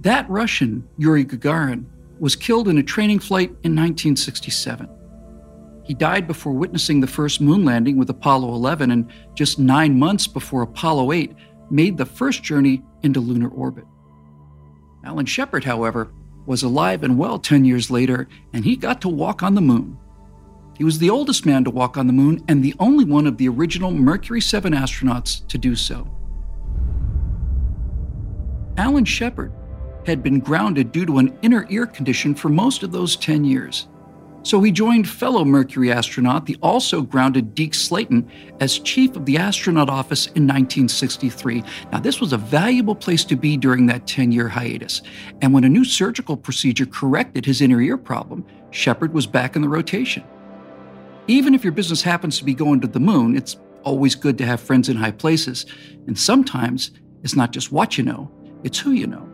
That Russian, Yuri Gagarin, was killed in a training flight in 1967. He died before witnessing the first moon landing with Apollo 11 and just nine months before Apollo 8 made the first journey into lunar orbit. Alan Shepard, however, was alive and well 10 years later, and he got to walk on the moon. He was the oldest man to walk on the moon and the only one of the original Mercury 7 astronauts to do so. Alan Shepard had been grounded due to an inner ear condition for most of those 10 years. So he joined fellow Mercury astronaut, the also grounded Deke Slayton, as chief of the astronaut office in 1963. Now, this was a valuable place to be during that 10 year hiatus. And when a new surgical procedure corrected his inner ear problem, Shepard was back in the rotation. Even if your business happens to be going to the moon, it's always good to have friends in high places. And sometimes it's not just what you know, it's who you know.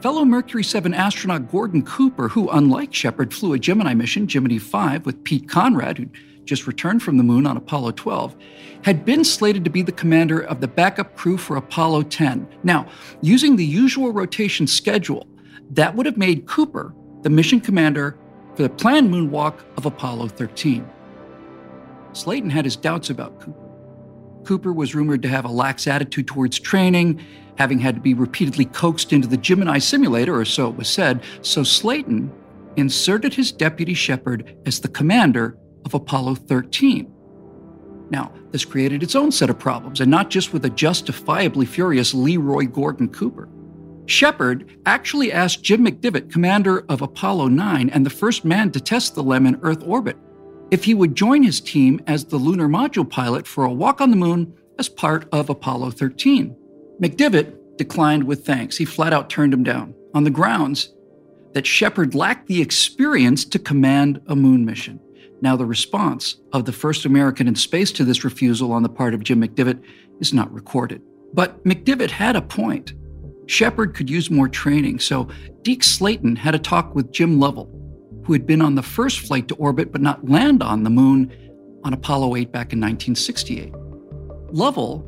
Fellow Mercury 7 astronaut Gordon Cooper, who, unlike Shepard, flew a Gemini mission, Gemini 5, with Pete Conrad, who just returned from the moon on Apollo 12, had been slated to be the commander of the backup crew for Apollo 10. Now, using the usual rotation schedule, that would have made Cooper the mission commander for the planned moonwalk of Apollo 13. Slayton had his doubts about Cooper. Cooper was rumored to have a lax attitude towards training, having had to be repeatedly coaxed into the Gemini simulator, or so it was said. So Slayton inserted his deputy Shepard as the commander of Apollo 13. Now, this created its own set of problems, and not just with a justifiably furious Leroy Gordon Cooper. Shepard actually asked Jim McDivitt, commander of Apollo 9 and the first man to test the LEM in Earth orbit, if he would join his team as the lunar module pilot for a walk on the moon as part of Apollo 13. McDivitt declined with thanks. He flat out turned him down on the grounds that Shepard lacked the experience to command a moon mission. Now, the response of the first American in space to this refusal on the part of Jim McDivitt is not recorded. But McDivitt had a point. Shepard could use more training, so Deke Slayton had a talk with Jim Lovell, who had been on the first flight to orbit but not land on the moon on Apollo 8 back in 1968. Lovell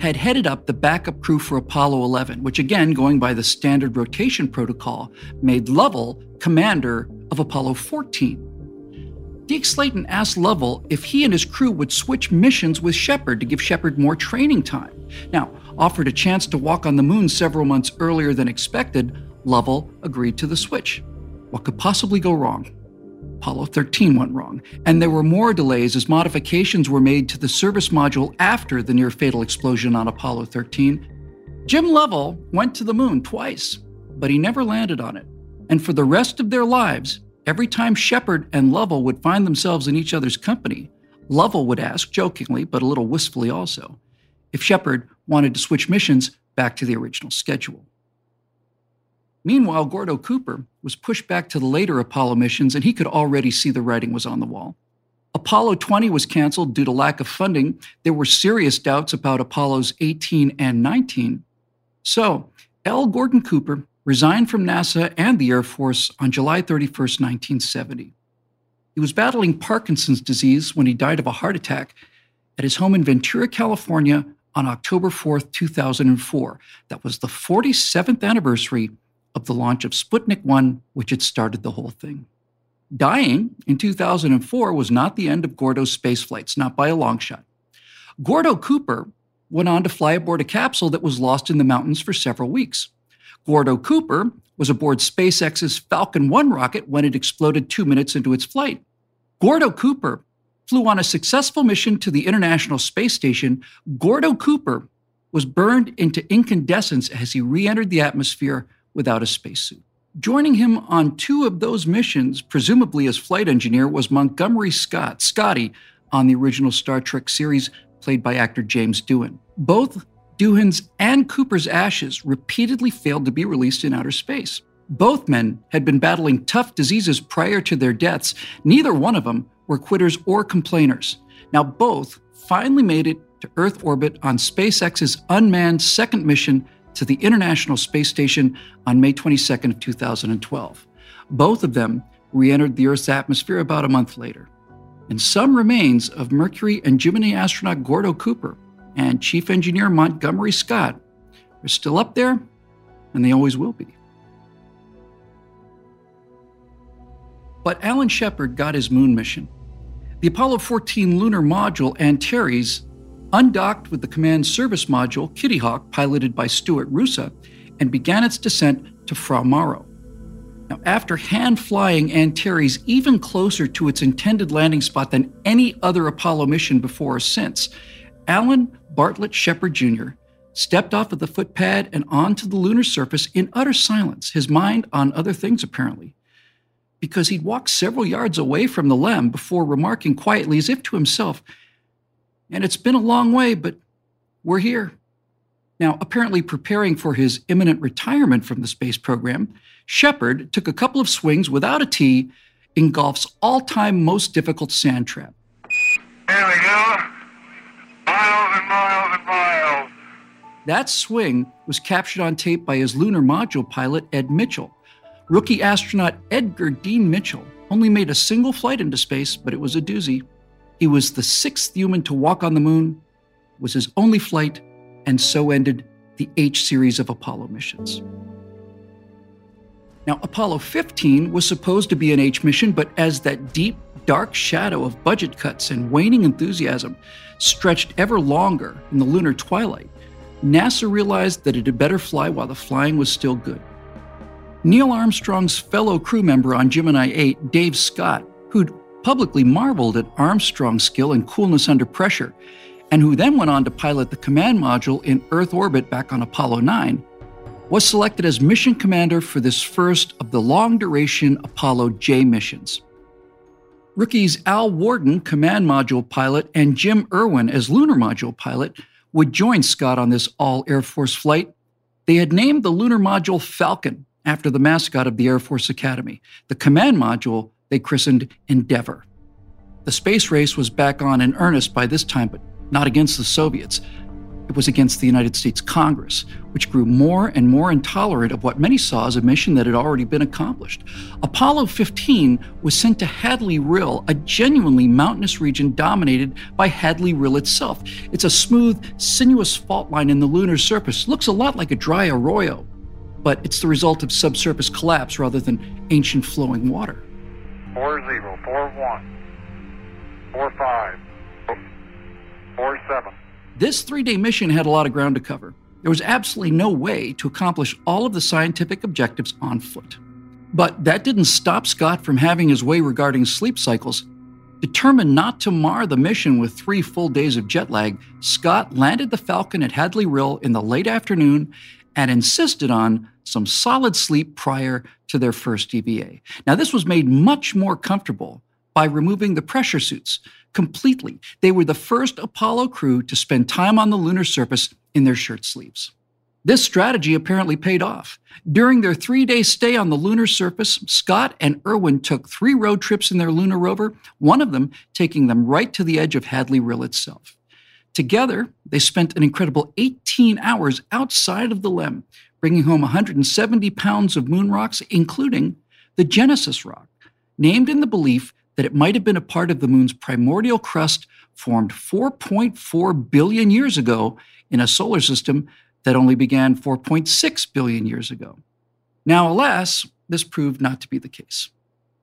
had headed up the backup crew for Apollo 11, which, again, going by the standard rotation protocol, made Lovell commander of Apollo 14. Deke Slayton asked Lovell if he and his crew would switch missions with Shepard to give Shepard more training time. Now, offered a chance to walk on the moon several months earlier than expected, Lovell agreed to the switch. What could possibly go wrong? Apollo 13 went wrong, and there were more delays as modifications were made to the service module after the near fatal explosion on Apollo 13. Jim Lovell went to the moon twice, but he never landed on it. And for the rest of their lives, every time Shepard and Lovell would find themselves in each other's company, Lovell would ask, jokingly, but a little wistfully also, if Shepard wanted to switch missions back to the original schedule. Meanwhile, Gordo Cooper was pushed back to the later Apollo missions, and he could already see the writing was on the wall. Apollo 20 was canceled due to lack of funding. There were serious doubts about Apollos 18 and 19. So, L. Gordon Cooper resigned from NASA and the Air Force on July 31, 1970. He was battling Parkinson's disease when he died of a heart attack at his home in Ventura, California on October 4, 2004. That was the 47th anniversary of the launch of Sputnik 1, which had started the whole thing. Dying in 2004 was not the end of Gordo's space flights, not by a long shot. Gordo Cooper went on to fly aboard a capsule that was lost in the mountains for several weeks. Gordo Cooper was aboard SpaceX's Falcon 1 rocket when it exploded two minutes into its flight. Gordo Cooper flew on a successful mission to the International Space Station. Gordo Cooper was burned into incandescence as he re entered the atmosphere without a spacesuit. Joining him on two of those missions, presumably as flight engineer, was Montgomery Scott, Scotty, on the original Star Trek series, played by actor James Doohan. Both Doohan's and Cooper's ashes repeatedly failed to be released in outer space. Both men had been battling tough diseases prior to their deaths. Neither one of them were quitters or complainers. Now, both finally made it to Earth orbit on SpaceX's unmanned second mission to the International Space Station on May 22nd of 2012. Both of them re-entered the Earth's atmosphere about a month later. And some remains of Mercury and Gemini astronaut Gordo Cooper and Chief Engineer Montgomery Scott are still up there, and they always will be. But Alan Shepard got his moon mission. The Apollo 14 lunar module and Antares undocked with the command service module Kitty Hawk, piloted by Stuart Roosa, and began its descent to Fra Mauro. Now, after hand flying Antares even closer to its intended landing spot than any other Apollo mission before or since, Alan Bartlett Shepard Jr. stepped off of the footpad and onto the lunar surface in utter silence, his mind on other things apparently, because he'd walked several yards away from the LEM before remarking quietly, as if to himself, and it's been a long way, but we're here. Now, apparently preparing for his imminent retirement from the space program, Shepard took a couple of swings without a tee in golf's all time most difficult sand trap. Here we go. Miles and miles and miles. That swing was captured on tape by his lunar module pilot, Ed Mitchell. Rookie astronaut Edgar Dean Mitchell only made a single flight into space, but it was a doozy. He was the sixth human to walk on the moon, was his only flight, and so ended the H series of Apollo missions. Now, Apollo 15 was supposed to be an H mission, but as that deep, dark shadow of budget cuts and waning enthusiasm stretched ever longer in the lunar twilight, NASA realized that it had better fly while the flying was still good. Neil Armstrong's fellow crew member on Gemini 8, Dave Scott, who'd publicly marveled at Armstrong's skill and coolness under pressure, and who then went on to pilot the command module in Earth orbit back on Apollo 9, was selected as mission commander for this first of the long duration Apollo J missions. Rookies Al Worden, command module pilot, and Jim Irwin as lunar module pilot would join Scott on this all Air Force flight. They had named the lunar module Falcon after the mascot of the Air Force Academy. The command module they christened Endeavour. The space race was back on in earnest by this time, but not against the Soviets. It was against the United States Congress, which grew more and more intolerant of what many saw as a mission that had already been accomplished. Apollo 15 was sent to Hadley Rille, a genuinely mountainous region dominated by Hadley Rille itself. It's a smooth, sinuous fault line in the lunar surface. Looks a lot like a dry arroyo, but it's the result of subsurface collapse rather than ancient flowing water. Four zero four one. four five, four seven. This three day mission had a lot of ground to cover. There was absolutely no way to accomplish all of the scientific objectives on foot. But that didn't stop Scott from having his way regarding sleep cycles. Determined not to mar the mission with three full days of jet lag, Scott landed the Falcon at Hadley Rille in the late afternoon and insisted on some solid sleep prior to their first EVA. Now, this was made much more comfortable by removing the pressure suits completely. They were the first Apollo crew to spend time on the lunar surface in their shirt sleeves. This strategy apparently paid off. During their three day stay on the lunar surface, Scott and Irwin took three road trips in their lunar rover, one of them taking them right to the edge of Hadley Rille itself. Together, they spent an incredible 18 hours outside of the LEM, bringing home 170 pounds of moon rocks, including the Genesis rock, named in the belief that it might have been a part of the moon's primordial crust formed 4.4 billion years ago in a solar system that only began 4.6 billion years ago. Now, alas, this proved not to be the case.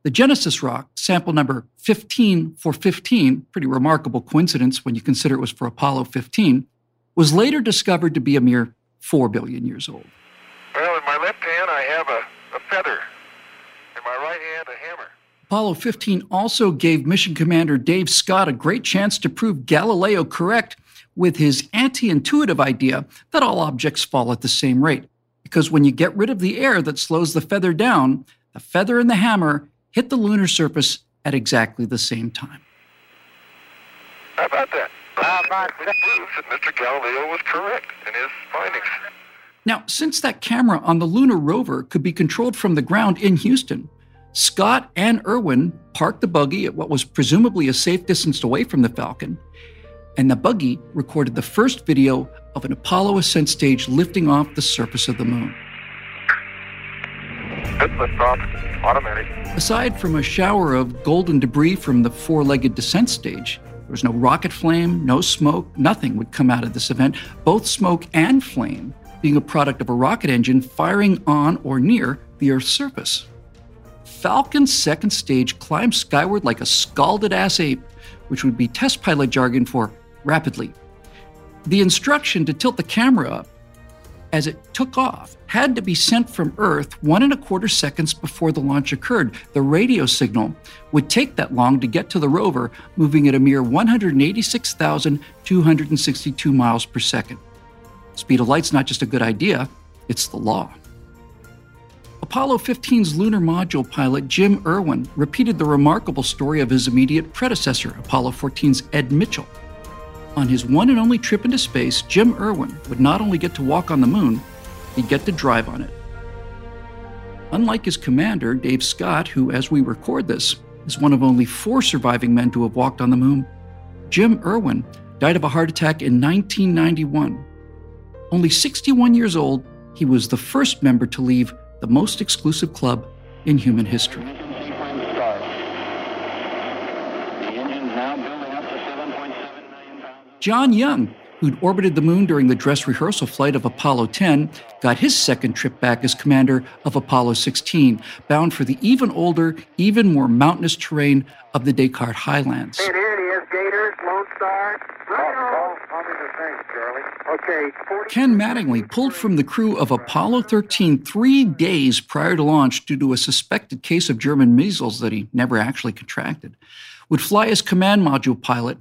The Genesis rock, sample number 15 for 15, pretty remarkable coincidence when you consider it was for Apollo 15, was later discovered to be a mere 4 billion years old. Well, in my left hand, I have a, a feather. In my right hand, a hammer. Apollo 15 also gave mission commander Dave Scott a great chance to prove Galileo correct with his anti intuitive idea that all objects fall at the same rate. Because when you get rid of the air that slows the feather down, the feather and the hammer hit the lunar surface at exactly the same time. How about that? How about that? proves that Mr. Galileo was correct in his findings. Now, since that camera on the lunar rover could be controlled from the ground in Houston, Scott and Irwin parked the buggy at what was presumably a safe distance away from the Falcon, and the buggy recorded the first video of an Apollo ascent stage lifting off the surface of the moon. Automatic. Aside from a shower of golden debris from the four legged descent stage, there was no rocket flame, no smoke, nothing would come out of this event, both smoke and flame being a product of a rocket engine firing on or near the Earth's surface. Falcon's second stage climbed skyward like a scalded ass ape, which would be test pilot jargon for rapidly. The instruction to tilt the camera up as it took off had to be sent from Earth one and a quarter seconds before the launch occurred. The radio signal would take that long to get to the rover, moving at a mere 186,262 miles per second. Speed of light's not just a good idea, it's the law. Apollo 15's lunar module pilot Jim Irwin repeated the remarkable story of his immediate predecessor, Apollo 14's Ed Mitchell. On his one and only trip into space, Jim Irwin would not only get to walk on the moon, he'd get to drive on it. Unlike his commander, Dave Scott, who, as we record this, is one of only four surviving men to have walked on the moon, Jim Irwin died of a heart attack in 1991. Only 61 years old, he was the first member to leave the most exclusive club in human history. John Young, who'd orbited the moon during the dress rehearsal flight of Apollo 10, got his second trip back as commander of Apollo 16, bound for the even older, even more mountainous terrain of the Descartes Highlands. Hey, here Gators, Lone Star. Right on. I'll do the same, Charlie. Okay. 40 Ken Mattingly pulled from the crew of Apollo 13 three days prior to launch due to a suspected case of German measles that he never actually contracted, would fly as command module pilot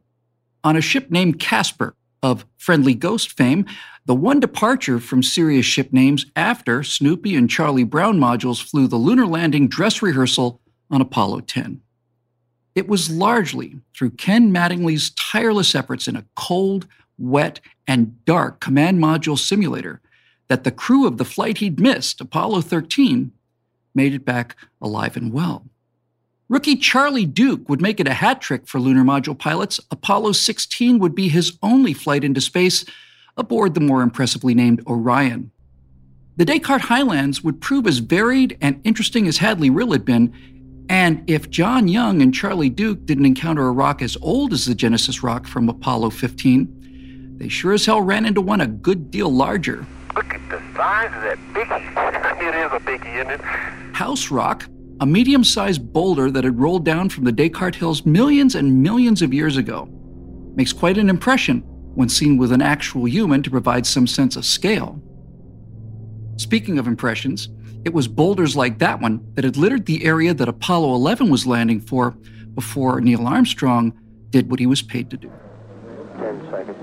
on a ship named Casper of Friendly Ghost fame, the one departure from serious ship names after Snoopy and Charlie Brown modules flew the lunar landing dress rehearsal on Apollo 10. It was largely through Ken Mattingly's tireless efforts in a cold, wet, and dark command module simulator that the crew of the flight he'd missed, Apollo 13, made it back alive and well. Rookie Charlie Duke would make it a hat trick for lunar module pilots. Apollo 16 would be his only flight into space aboard the more impressively named Orion. The Descartes Highlands would prove as varied and interesting as Hadley Rille had been, and if John Young and Charlie Duke didn't encounter a rock as old as the Genesis rock from Apollo 15, they sure as hell ran into one a good deal larger. Look at the size of that biggie. it is a biggie, isn't it? House Rock, a medium sized boulder that had rolled down from the Descartes Hills millions and millions of years ago. Makes quite an impression when seen with an actual human to provide some sense of scale. Speaking of impressions, it was boulders like that one that had littered the area that Apollo 11 was landing for before Neil Armstrong did what he was paid to do. 10 seconds.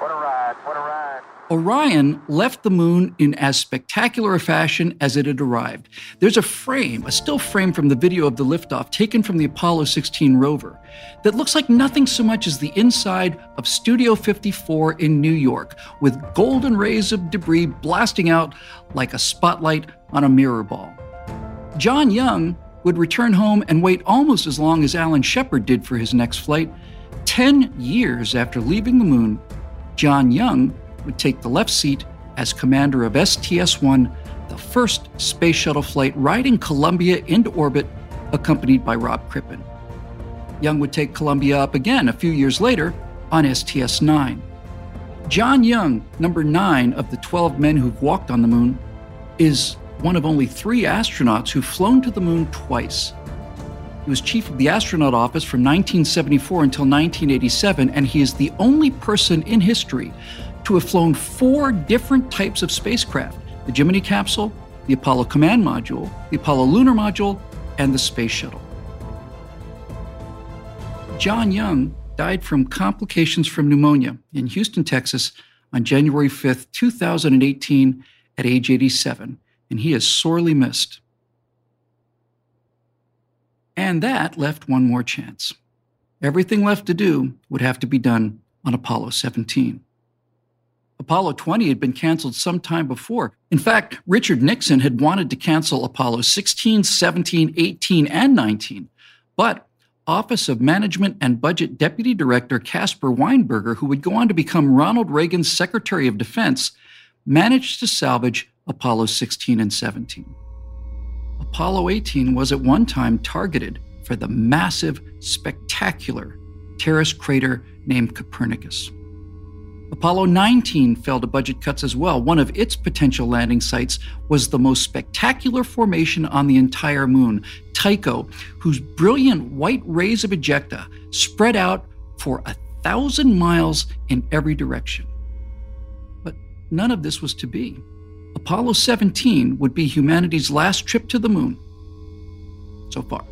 What a ride, what a ride. Orion left the moon in as spectacular a fashion as it had arrived. There's a frame, a still frame from the video of the liftoff taken from the Apollo 16 rover, that looks like nothing so much as the inside of Studio 54 in New York, with golden rays of debris blasting out like a spotlight on a mirror ball. John Young would return home and wait almost as long as Alan Shepard did for his next flight. Ten years after leaving the moon, John Young would take the left seat as commander of STS 1, the first space shuttle flight riding Columbia into orbit, accompanied by Rob Crippen. Young would take Columbia up again a few years later on STS 9. John Young, number nine of the 12 men who've walked on the moon, is one of only three astronauts who've flown to the moon twice. He was chief of the astronaut office from 1974 until 1987, and he is the only person in history to have flown four different types of spacecraft the Gemini capsule, the Apollo Command Module, the Apollo Lunar Module, and the Space Shuttle. John Young died from complications from pneumonia in Houston, Texas on January 5, 2018, at age 87, and he is sorely missed. And that left one more chance. Everything left to do would have to be done on Apollo 17. Apollo 20 had been canceled some time before. In fact, Richard Nixon had wanted to cancel Apollo 16, 17, 18, and 19. But Office of Management and Budget Deputy Director Caspar Weinberger, who would go on to become Ronald Reagan's Secretary of Defense, managed to salvage Apollo 16 and 17. Apollo 18 was at one time targeted for the massive, spectacular terrace crater named Copernicus. Apollo 19 fell to budget cuts as well. One of its potential landing sites was the most spectacular formation on the entire moon, Tycho, whose brilliant white rays of ejecta spread out for a thousand miles in every direction. But none of this was to be. Apollo 17 would be humanity's last trip to the moon. So far.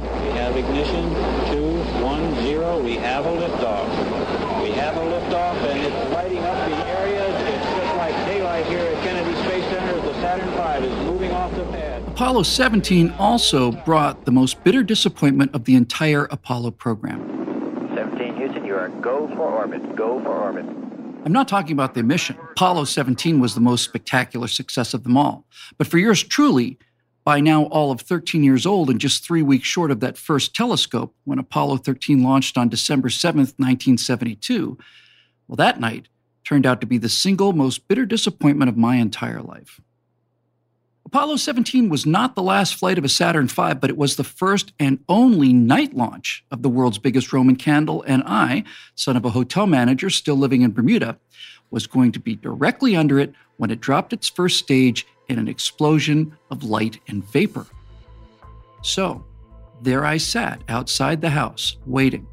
We have ignition, two, one, zero. We have a liftoff. We have a liftoff, and it's lighting up the area. It's just like daylight here at Kennedy Space Center as the Saturn V is moving off the pad. Apollo 17 also brought the most bitter disappointment of the entire Apollo program. 17 Houston, you are go for orbit. Go for orbit. I'm not talking about the mission. Apollo 17 was the most spectacular success of them all. But for yours truly, by now all of 13 years old and just three weeks short of that first telescope when Apollo 13 launched on December 7th, 1972, well, that night turned out to be the single most bitter disappointment of my entire life. Apollo 17 was not the last flight of a Saturn V, but it was the first and only night launch of the world's biggest Roman candle, and I, son of a hotel manager still living in Bermuda, was going to be directly under it when it dropped its first stage in an explosion of light and vapor. So, there I sat outside the house, waiting.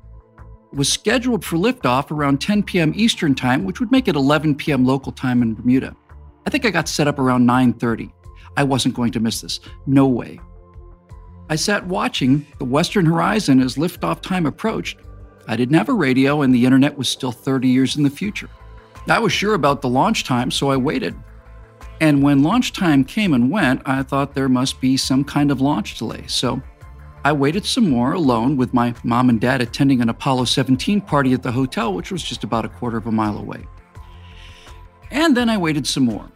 It was scheduled for liftoff around 10 p.m. Eastern Time, which would make it 11 p.m. local time in Bermuda. I think I got set up around 9:30. I wasn't going to miss this. No way. I sat watching the western horizon as liftoff time approached. I didn't have a radio, and the internet was still 30 years in the future. I was sure about the launch time, so I waited. And when launch time came and went, I thought there must be some kind of launch delay. So I waited some more alone with my mom and dad attending an Apollo 17 party at the hotel, which was just about a quarter of a mile away. And then I waited some more.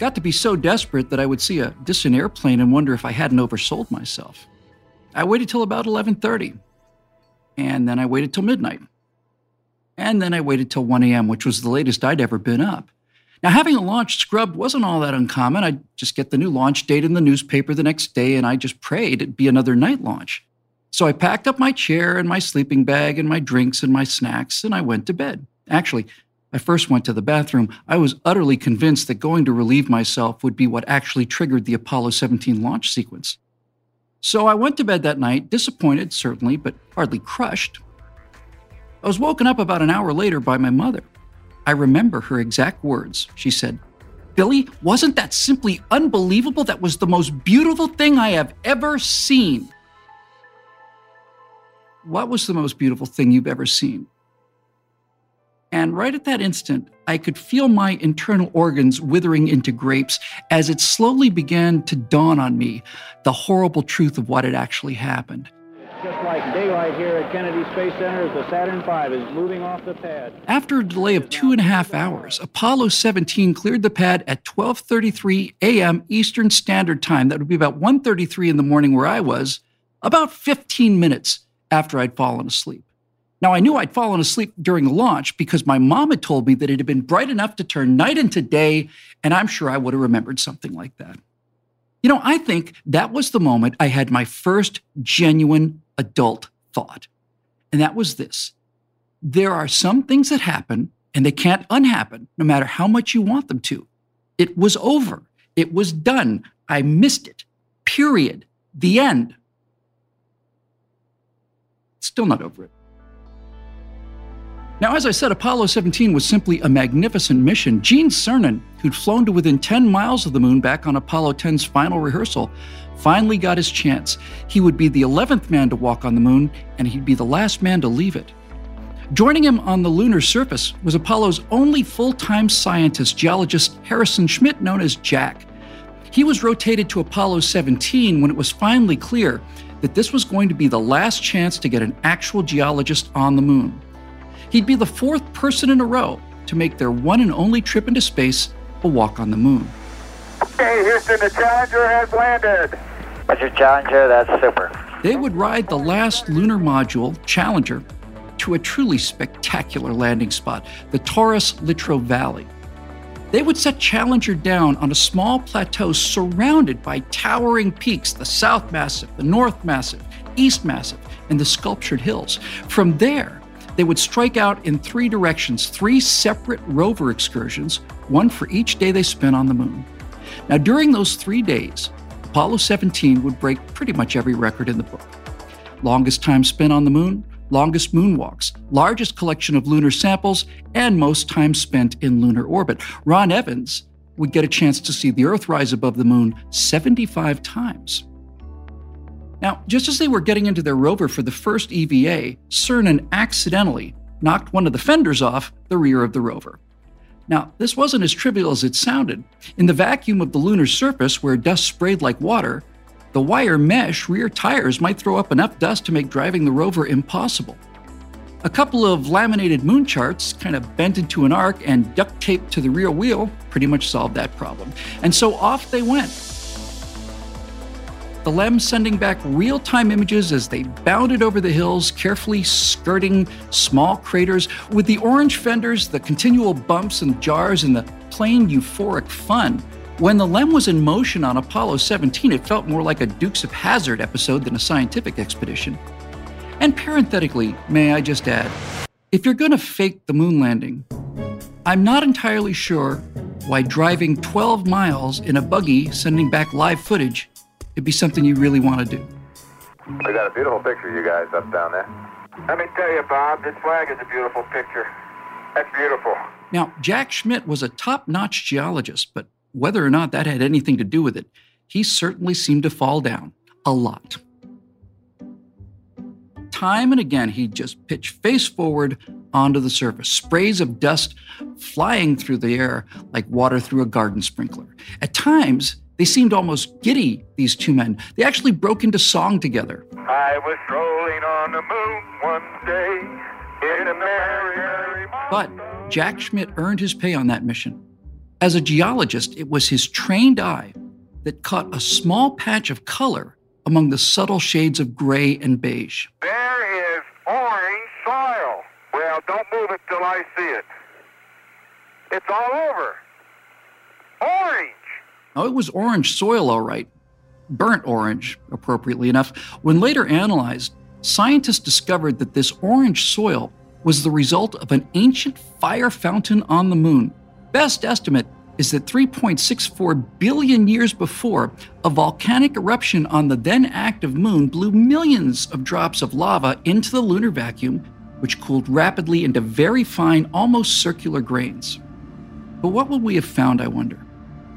Got to be so desperate that I would see a distant airplane and wonder if I hadn't oversold myself. I waited till about 11:30. And then I waited till midnight. And then I waited till 1 a.m., which was the latest I'd ever been up. Now, having a launch scrubbed wasn't all that uncommon. I'd just get the new launch date in the newspaper the next day, and I just prayed it'd be another night launch. So I packed up my chair and my sleeping bag and my drinks and my snacks, and I went to bed. Actually, I first went to the bathroom, I was utterly convinced that going to relieve myself would be what actually triggered the Apollo 17 launch sequence. So I went to bed that night, disappointed, certainly, but hardly crushed. I was woken up about an hour later by my mother. I remember her exact words. She said, Billy, wasn't that simply unbelievable? That was the most beautiful thing I have ever seen. What was the most beautiful thing you've ever seen? And right at that instant, I could feel my internal organs withering into grapes as it slowly began to dawn on me the horrible truth of what had actually happened. Just like daylight here at Kennedy Space Center as the Saturn V is moving off the pad. After a delay of two and a half hours, Apollo 17 cleared the pad at 12:33 a.m. Eastern Standard Time. That would be about 1:33 in the morning where I was, about 15 minutes after I'd fallen asleep. Now, I knew I'd fallen asleep during the launch because my mom had told me that it had been bright enough to turn night into day, and I'm sure I would have remembered something like that. You know, I think that was the moment I had my first genuine adult thought. And that was this there are some things that happen and they can't unhappen no matter how much you want them to. It was over. It was done. I missed it. Period. The end. Still not over it. Now, as I said, Apollo 17 was simply a magnificent mission. Gene Cernan, who'd flown to within 10 miles of the moon back on Apollo 10's final rehearsal, finally got his chance. He would be the 11th man to walk on the moon, and he'd be the last man to leave it. Joining him on the lunar surface was Apollo's only full time scientist, geologist Harrison Schmitt, known as Jack. He was rotated to Apollo 17 when it was finally clear that this was going to be the last chance to get an actual geologist on the moon. He'd be the fourth person in a row to make their one and only trip into space a walk on the moon. Okay, Houston, the Challenger has landed. Roger, Challenger, that's super. They would ride the last lunar module, Challenger, to a truly spectacular landing spot, the Taurus Littrow Valley. They would set Challenger down on a small plateau surrounded by towering peaks the South Massif, the North Massif, East Massif, and the sculptured hills. From there, they would strike out in three directions, three separate rover excursions, one for each day they spent on the moon. Now, during those three days, Apollo 17 would break pretty much every record in the book. Longest time spent on the moon, longest moonwalks, largest collection of lunar samples, and most time spent in lunar orbit. Ron Evans would get a chance to see the Earth rise above the moon 75 times. Now, just as they were getting into their rover for the first EVA, Cernan accidentally knocked one of the fenders off the rear of the rover. Now, this wasn't as trivial as it sounded. In the vacuum of the lunar surface, where dust sprayed like water, the wire mesh rear tires might throw up enough dust to make driving the rover impossible. A couple of laminated moon charts, kind of bent into an arc and duct taped to the rear wheel, pretty much solved that problem. And so off they went. The LEM sending back real time images as they bounded over the hills, carefully skirting small craters, with the orange fenders, the continual bumps and jars, and the plain euphoric fun. When the LEM was in motion on Apollo 17, it felt more like a Dukes of Hazzard episode than a scientific expedition. And parenthetically, may I just add, if you're going to fake the moon landing, I'm not entirely sure why driving 12 miles in a buggy sending back live footage it'd be something you really want to do. We got a beautiful picture, you guys, up down there. Let me tell you, Bob, this flag is a beautiful picture. That's beautiful. Now, Jack Schmitt was a top notch geologist, but whether or not that had anything to do with it, he certainly seemed to fall down a lot. Time and again, he'd just pitch face forward onto the surface, sprays of dust flying through the air like water through a garden sprinkler. At times, they seemed almost giddy, these two men. They actually broke into song together. I was strolling on the moon one day in a merry, merry But Jack Schmitt earned his pay on that mission. As a geologist, it was his trained eye that caught a small patch of color among the subtle shades of gray and beige. There is orange soil. Well, don't move it till I see it. It's all over. Orange. Now, it was orange soil, all right, burnt orange, appropriately enough. When later analyzed, scientists discovered that this orange soil was the result of an ancient fire fountain on the moon. Best estimate is that 3.64 billion years before, a volcanic eruption on the then active moon blew millions of drops of lava into the lunar vacuum, which cooled rapidly into very fine, almost circular grains. But what would we have found, I wonder,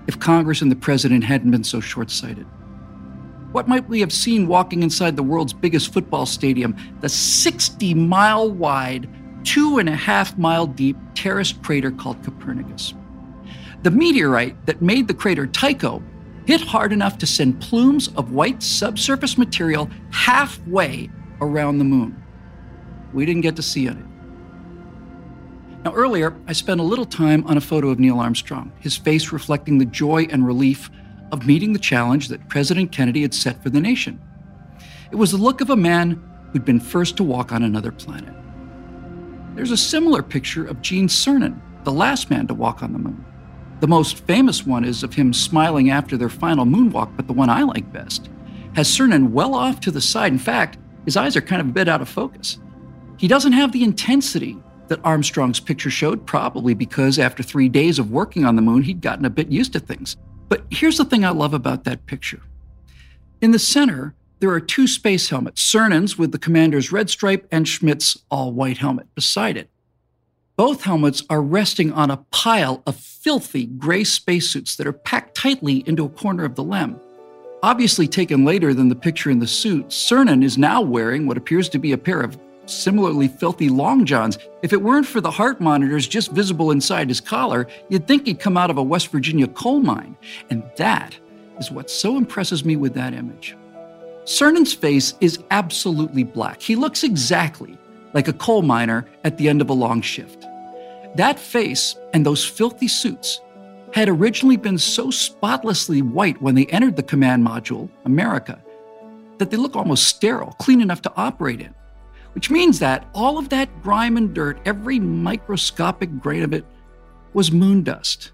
if Congress and the president hadn't been so short sighted? What might we have seen walking inside the world's biggest football stadium, the 60 mile wide, two and a half mile deep terraced crater called Copernicus? The meteorite that made the crater Tycho hit hard enough to send plumes of white subsurface material halfway around the moon. We didn't get to see it. Now, earlier, I spent a little time on a photo of Neil Armstrong, his face reflecting the joy and relief of meeting the challenge that President Kennedy had set for the nation. It was the look of a man who'd been first to walk on another planet. There's a similar picture of Gene Cernan, the last man to walk on the moon. The most famous one is of him smiling after their final moonwalk, but the one I like best has Cernan well off to the side. In fact, his eyes are kind of a bit out of focus. He doesn't have the intensity that Armstrong's picture showed, probably because after three days of working on the moon, he'd gotten a bit used to things. But here's the thing I love about that picture. In the center, there are two space helmets Cernan's with the commander's red stripe and Schmitt's all white helmet beside it. Both helmets are resting on a pile of filthy gray spacesuits that are packed tightly into a corner of the LEM. Obviously taken later than the picture in the suit, Cernan is now wearing what appears to be a pair of similarly filthy long johns. If it weren't for the heart monitors just visible inside his collar, you'd think he'd come out of a West Virginia coal mine. And that is what so impresses me with that image. Cernan's face is absolutely black. He looks exactly like a coal miner at the end of a long shift. That face and those filthy suits had originally been so spotlessly white when they entered the command module, America, that they look almost sterile, clean enough to operate in which means that all of that grime and dirt, every microscopic grain of it, was moon dust.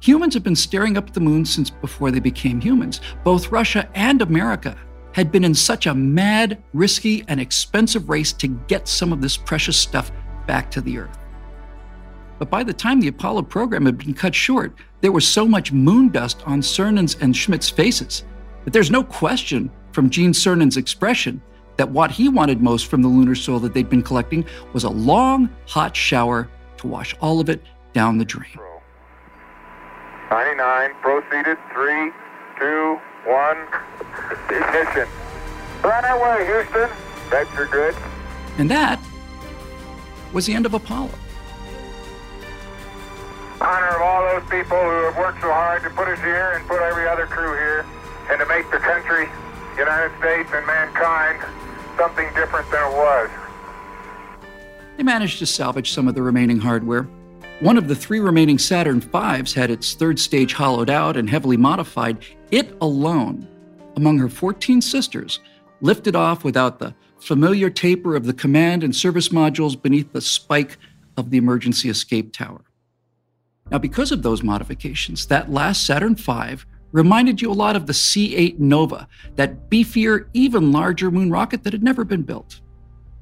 Humans have been staring up at the moon since before they became humans. Both Russia and America had been in such a mad, risky, and expensive race to get some of this precious stuff back to the Earth. But by the time the Apollo program had been cut short, there was so much moon dust on Cernan's and Schmitt's faces that there's no question from Gene Cernan's expression that what he wanted most from the lunar soil that they'd been collecting was a long, hot shower to wash all of it down the drain. 99, proceeded, 3, 2, 1, ignition. Right away, Houston. That's your good. And that was the end of Apollo. Honor of all those people who have worked so hard to put us here and put every other crew here and to make the country, United States, and mankind something different than it was. They managed to salvage some of the remaining hardware. One of the three remaining Saturn V's had its third stage hollowed out and heavily modified. It alone, among her 14 sisters, lifted off without the familiar taper of the command and service modules beneath the spike of the emergency escape tower. Now, because of those modifications, that last Saturn V reminded you a lot of the C 8 Nova, that beefier, even larger moon rocket that had never been built.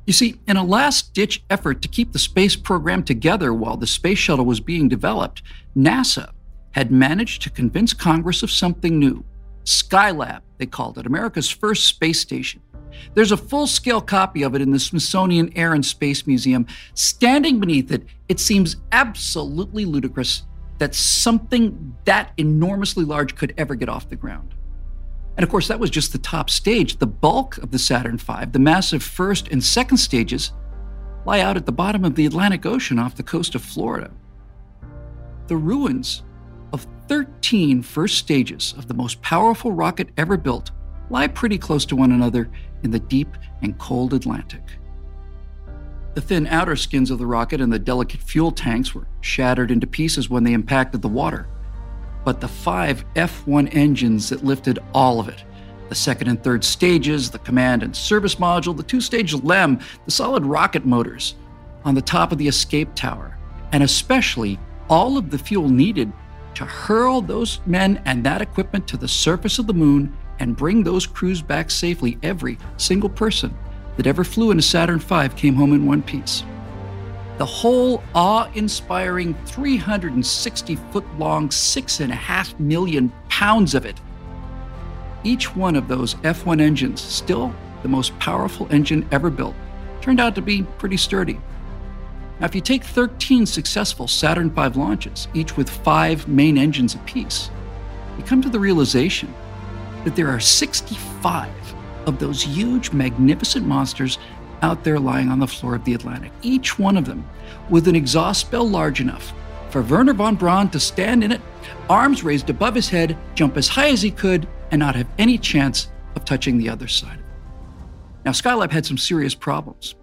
You see, in a last ditch effort to keep the space program together while the space shuttle was being developed, NASA had managed to convince Congress of something new. Skylab, they called it, America's first space station. There's a full scale copy of it in the Smithsonian Air and Space Museum. Standing beneath it, it seems absolutely ludicrous that something that enormously large could ever get off the ground. And of course, that was just the top stage. The bulk of the Saturn V, the massive first and second stages, lie out at the bottom of the Atlantic Ocean off the coast of Florida. The ruins of 13 first stages of the most powerful rocket ever built lie pretty close to one another in the deep and cold Atlantic. The thin outer skins of the rocket and the delicate fuel tanks were shattered into pieces when they impacted the water. But the five F 1 engines that lifted all of it the second and third stages, the command and service module, the two stage LEM, the solid rocket motors on the top of the escape tower, and especially all of the fuel needed to hurl those men and that equipment to the surface of the moon and bring those crews back safely, every single person that ever flew in a Saturn V came home in one piece. The whole awe inspiring 360 foot long, six and a half million pounds of it. Each one of those F 1 engines, still the most powerful engine ever built, turned out to be pretty sturdy. Now, if you take 13 successful Saturn V launches, each with five main engines apiece, you come to the realization that there are 65 of those huge, magnificent monsters out there lying on the floor of the Atlantic, each one of them with an exhaust bell large enough for Wernher von Braun to stand in it, arms raised above his head, jump as high as he could, and not have any chance of touching the other side. Now, Skylab had some serious problems.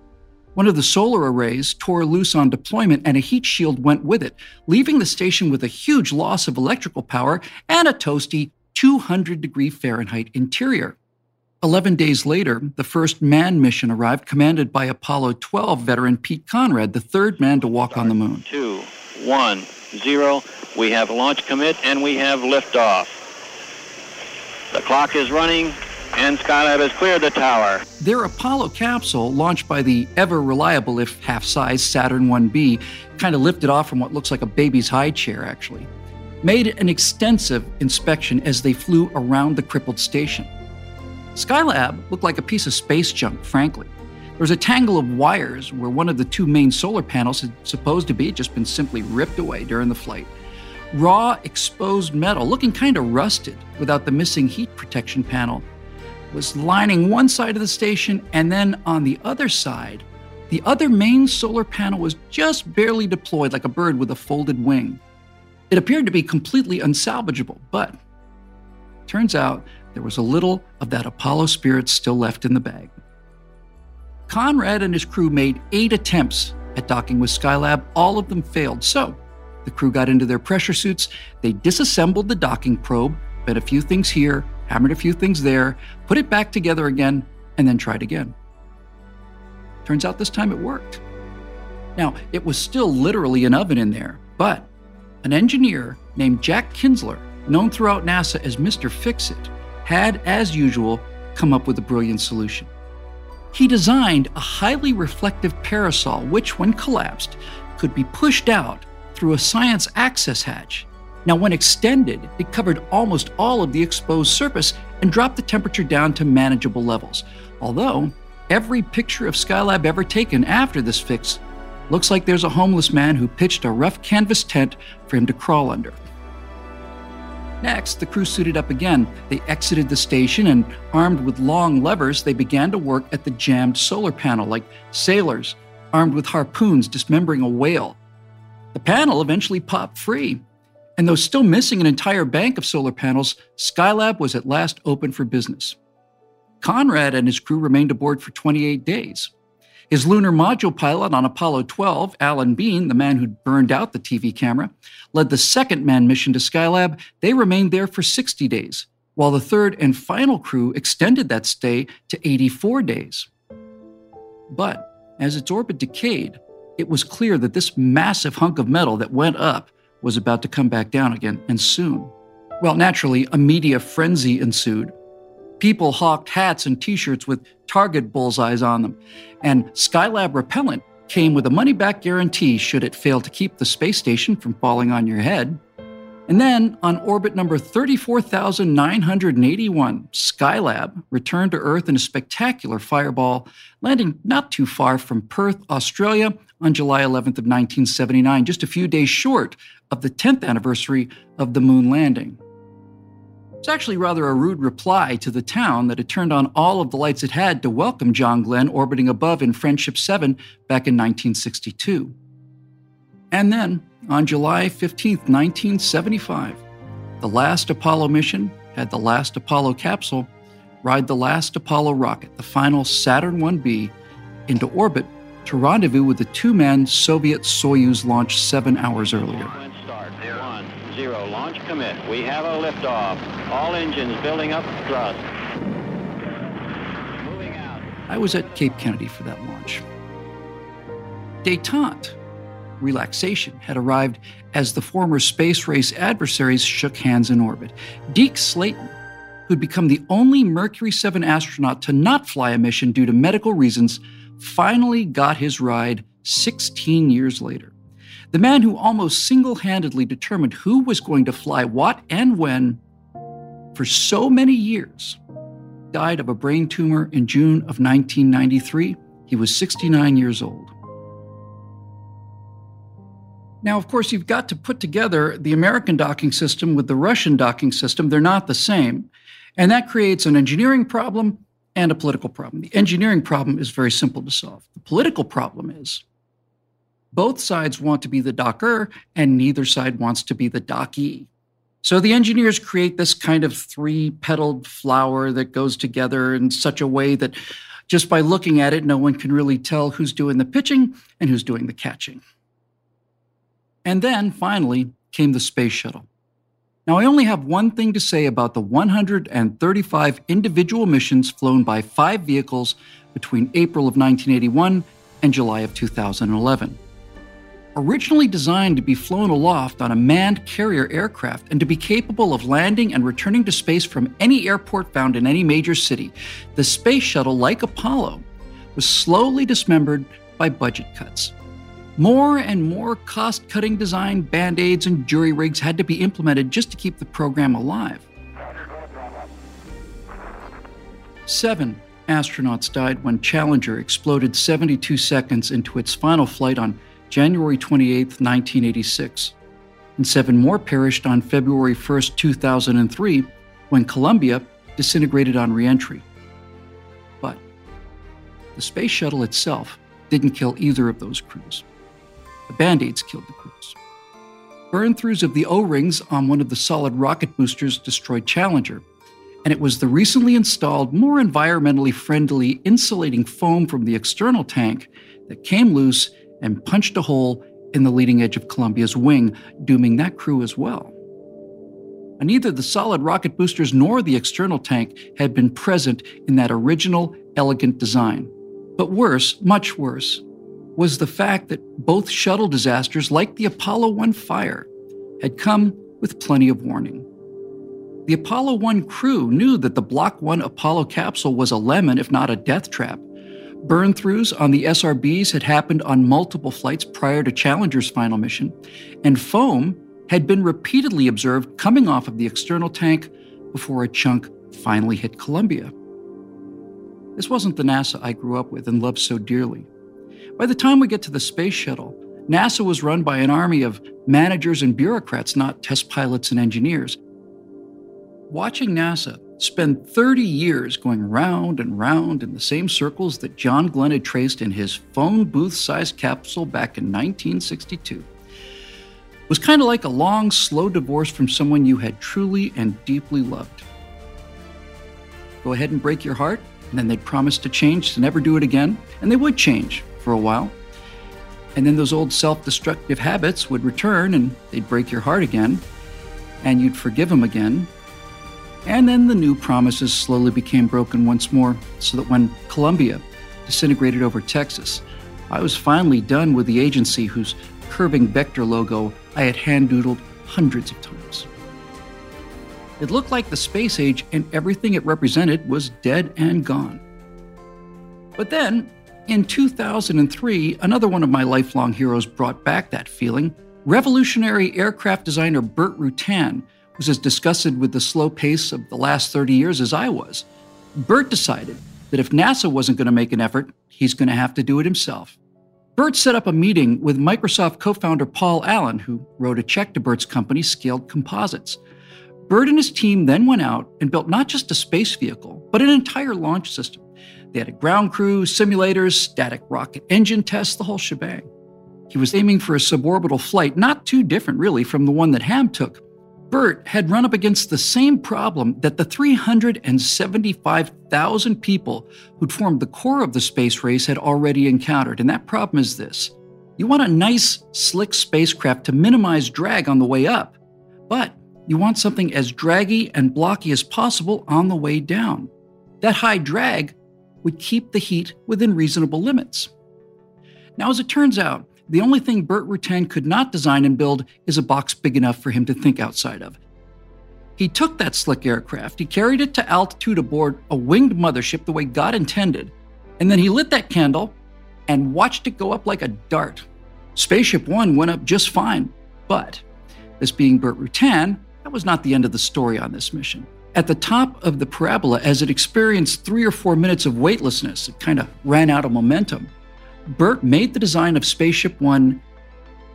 One of the solar arrays tore loose on deployment and a heat shield went with it, leaving the station with a huge loss of electrical power and a toasty 200 degree Fahrenheit interior. 11 days later, the first manned mission arrived, commanded by Apollo 12 veteran Pete Conrad, the third man to walk on the moon. Two, one, zero. We have launch commit and we have liftoff. The clock is running and Skylab has cleared the tower. Their Apollo capsule, launched by the ever reliable, if half size, Saturn 1B, kind of lifted off from what looks like a baby's high chair, actually, made an extensive inspection as they flew around the crippled station. Skylab looked like a piece of space junk, frankly. There was a tangle of wires where one of the two main solar panels had supposed to be had just been simply ripped away during the flight. Raw, exposed metal, looking kind of rusted without the missing heat protection panel, was lining one side of the station, and then on the other side, the other main solar panel was just barely deployed like a bird with a folded wing. It appeared to be completely unsalvageable, but turns out there was a little of that Apollo spirit still left in the bag. Conrad and his crew made eight attempts at docking with Skylab. All of them failed. So the crew got into their pressure suits. They disassembled the docking probe, bent a few things here, hammered a few things there, put it back together again, and then tried again. Turns out this time it worked. Now, it was still literally an oven in there, but an engineer named Jack Kinzler, known throughout NASA as Mr. Fix It, had, as usual, come up with a brilliant solution. He designed a highly reflective parasol, which, when collapsed, could be pushed out through a science access hatch now, when extended, it covered almost all of the exposed surface and dropped the temperature down to manageable levels. Although, every picture of Skylab ever taken after this fix looks like there's a homeless man who pitched a rough canvas tent for him to crawl under. Next, the crew suited up again. They exited the station and, armed with long levers, they began to work at the jammed solar panel like sailors armed with harpoons dismembering a whale. The panel eventually popped free, and though still missing an entire bank of solar panels, Skylab was at last open for business. Conrad and his crew remained aboard for 28 days. His lunar module pilot on Apollo 12, Alan Bean, the man who'd burned out the TV camera, led the second manned mission to Skylab. They remained there for 60 days, while the third and final crew extended that stay to 84 days. But as its orbit decayed, it was clear that this massive hunk of metal that went up was about to come back down again, and soon. Well, naturally, a media frenzy ensued. People hawked hats and t shirts with Target bullseyes on them, and Skylab repellent came with a money back guarantee should it fail to keep the space station from falling on your head. And then, on orbit number 34,981, Skylab returned to Earth in a spectacular fireball, landing not too far from Perth, Australia, on July 11th of 1979, just a few days short of the 10th anniversary of the moon landing. It's actually rather a rude reply to the town that had turned on all of the lights it had to welcome John Glenn orbiting above in Friendship 7 back in 1962. And then, on July 15, 1975, the last Apollo mission had the last Apollo capsule ride the last Apollo rocket, the final Saturn 1B, into orbit to rendezvous with the two man Soviet Soyuz launch seven hours earlier. Launch commit. We have a liftoff. All engines building up thrust. Moving out. I was at Cape Kennedy for that launch. Detente, relaxation, had arrived as the former space race adversaries shook hands in orbit. Deke Slayton, who'd become the only Mercury 7 astronaut to not fly a mission due to medical reasons, finally got his ride 16 years later. The man who almost single handedly determined who was going to fly what and when for so many years died of a brain tumor in June of 1993. He was 69 years old. Now, of course, you've got to put together the American docking system with the Russian docking system. They're not the same. And that creates an engineering problem and a political problem. The engineering problem is very simple to solve. The political problem is both sides want to be the docker, and neither side wants to be the dockee. So the engineers create this kind of three petaled flower that goes together in such a way that just by looking at it, no one can really tell who's doing the pitching and who's doing the catching. And then finally came the space shuttle. Now, I only have one thing to say about the 135 individual missions flown by five vehicles between April of 1981 and July of 2011. Originally designed to be flown aloft on a manned carrier aircraft and to be capable of landing and returning to space from any airport found in any major city, the space shuttle, like Apollo, was slowly dismembered by budget cuts. More and more cost cutting design, band aids, and jury rigs had to be implemented just to keep the program alive. Seven astronauts died when Challenger exploded 72 seconds into its final flight on January 28, 1986. And seven more perished on February 1, 2003, when Columbia disintegrated on reentry. But the space shuttle itself didn't kill either of those crews. The band aids killed the crews. Burn throughs of the O rings on one of the solid rocket boosters destroyed Challenger, and it was the recently installed, more environmentally friendly insulating foam from the external tank that came loose and punched a hole in the leading edge of Columbia's wing, dooming that crew as well. And neither the solid rocket boosters nor the external tank had been present in that original, elegant design. But worse, much worse, was the fact that both shuttle disasters, like the Apollo 1 fire, had come with plenty of warning. The Apollo 1 crew knew that the Block 1 Apollo capsule was a lemon, if not a death trap. Burn throughs on the SRBs had happened on multiple flights prior to Challenger's final mission, and foam had been repeatedly observed coming off of the external tank before a chunk finally hit Columbia. This wasn't the NASA I grew up with and loved so dearly. By the time we get to the space shuttle, NASA was run by an army of managers and bureaucrats, not test pilots and engineers. Watching NASA spend 30 years going round and round in the same circles that John Glenn had traced in his phone booth sized capsule back in 1962 it was kind of like a long, slow divorce from someone you had truly and deeply loved. Go ahead and break your heart, and then they'd promise to change, to never do it again, and they would change for a while. And then those old self destructive habits would return and they'd break your heart again, and you'd forgive them again. And then the new promises slowly became broken once more, so that when Columbia disintegrated over Texas, I was finally done with the agency whose curving vector logo I had hand doodled hundreds of times. It looked like the space age and everything it represented was dead and gone. But then in 2003, another one of my lifelong heroes brought back that feeling. Revolutionary aircraft designer Burt Rutan was as disgusted with the slow pace of the last 30 years as I was. Burt decided that if NASA wasn't going to make an effort, he's going to have to do it himself. Burt set up a meeting with Microsoft co founder Paul Allen, who wrote a check to Burt's company, Scaled Composites. Burt and his team then went out and built not just a space vehicle, but an entire launch system. They had a ground crew, simulators, static rocket engine tests, the whole shebang. He was aiming for a suborbital flight, not too different, really, from the one that Ham took. Burt had run up against the same problem that the 375,000 people who'd formed the core of the space race had already encountered. And that problem is this you want a nice, slick spacecraft to minimize drag on the way up, but you want something as draggy and blocky as possible on the way down. That high drag would keep the heat within reasonable limits. Now, as it turns out, the only thing Burt Rutan could not design and build is a box big enough for him to think outside of. He took that slick aircraft, he carried it to altitude aboard a winged mothership the way God intended, and then he lit that candle and watched it go up like a dart. Spaceship One went up just fine, but this being Burt Rutan, that was not the end of the story on this mission. At the top of the parabola, as it experienced three or four minutes of weightlessness, it kind of ran out of momentum. Burt made the design of Spaceship One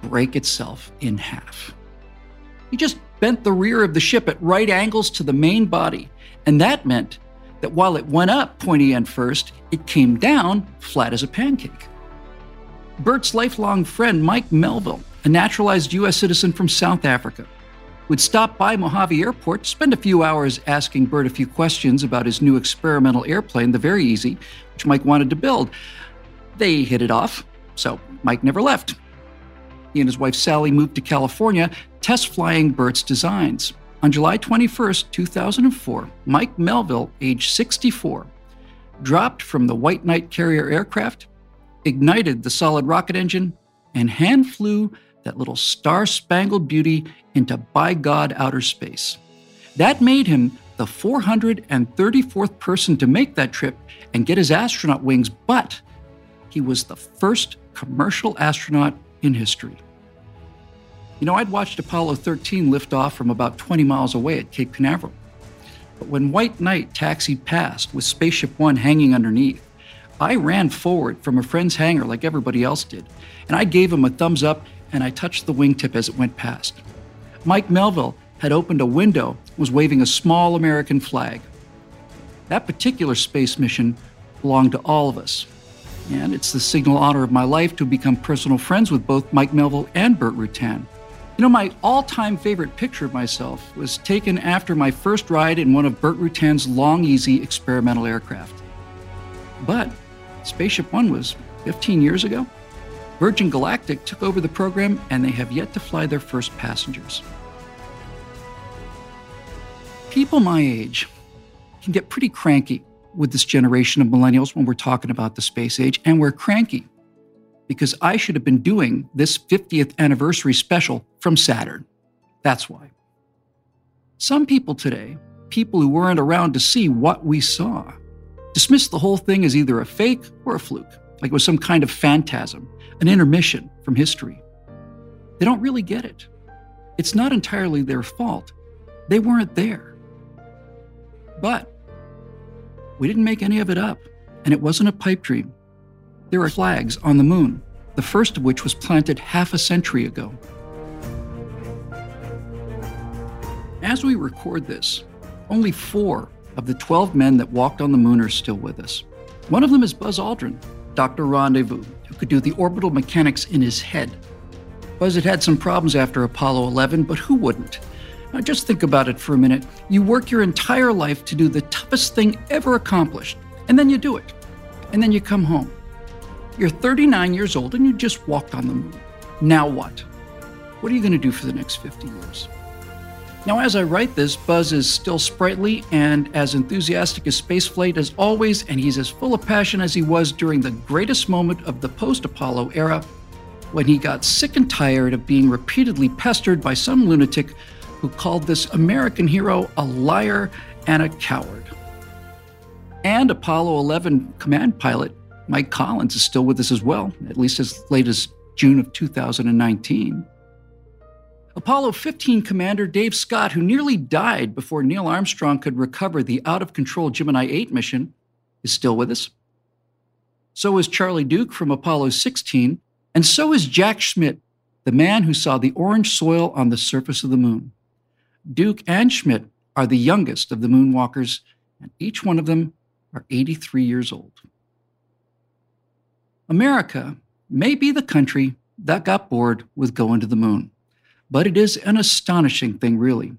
break itself in half. He just bent the rear of the ship at right angles to the main body, and that meant that while it went up pointy end first, it came down flat as a pancake. Burt's lifelong friend, Mike Melvill, a naturalized U.S. citizen from South Africa, would stop by Mojave Airport, spend a few hours asking Burt a few questions about his new experimental airplane, the VariEze, which Mike wanted to build. They hit it off, so Mike never left. He and his wife Sally moved to California, test flying Burt's designs. On July 21, 2004, Mike Melvill, age 64, dropped from the White Knight carrier aircraft, ignited the solid rocket engine, and hand flew that little star spangled beauty into by God outer space. That made him the 434th person to make that trip and get his astronaut wings, but he was the first commercial astronaut in history. You know, I'd watched Apollo 13 lift off from about 20 miles away at Cape Canaveral. But when White Knight taxied past with Spaceship One hanging underneath, I ran forward from a friend's hangar like everybody else did, and I gave him a thumbs up and I touched the wingtip as it went past. Mike Melvill had opened a window, was waving a small American flag. That particular space mission belonged to all of us. And it's the signal honor of my life to become personal friends with both Mike Melvill and Burt Rutan. You know, my all time favorite picture of myself was taken after my first ride in one of Burt Rutan's Long-EZ experimental aircraft. But Spaceship One was 15 years ago. Virgin Galactic took over the program and they have yet to fly their first passengers. People my age can get pretty cranky with this generation of millennials when we're talking about the space age, and we're cranky because I should have been doing this 50th anniversary special from Saturn. That's why. Some people today, people who weren't around to see what we saw, dismiss the whole thing as either a fake or a fluke, like it was some kind of phantasm an intermission from history. They don't really get it. It's not entirely their fault. They weren't there. But we didn't make any of it up, and it wasn't a pipe dream. There are flags on the moon, the first of which was planted half a century ago. As we record this, only four of the 12 men that walked on the moon are still with us. One of them is Buzz Aldrin, Dr. Rendezvous, who could do the orbital mechanics in his head. Buzz had had some problems after Apollo 11, but who wouldn't? Now just think about it for a minute. You work your entire life to do the toughest thing ever accomplished, and then you do it. And then you come home. You're 39 years old and you just walked on the moon. Now what? What are you going to do for the next 50 years? Now, as I write this, Buzz is still sprightly and as enthusiastic as spaceflight as always, and he's as full of passion as he was during the greatest moment of the post Apollo era when he got sick and tired of being repeatedly pestered by some lunatic who called this American hero a liar and a coward. And Apollo 11 command pilot Mike Collins is still with us as well, at least as late as June of 2019. Apollo 15 commander Dave Scott, who nearly died before Neil Armstrong could recover the out of control Gemini 8 mission, is still with us. So is Charlie Duke from Apollo 16, and so is Jack Schmitt, the man who saw the orange soil on the surface of the moon. Duke and Schmitt are the youngest of the moonwalkers, and each one of them are 83 years old. America may be the country that got bored with going to the moon. But it is an astonishing thing, really,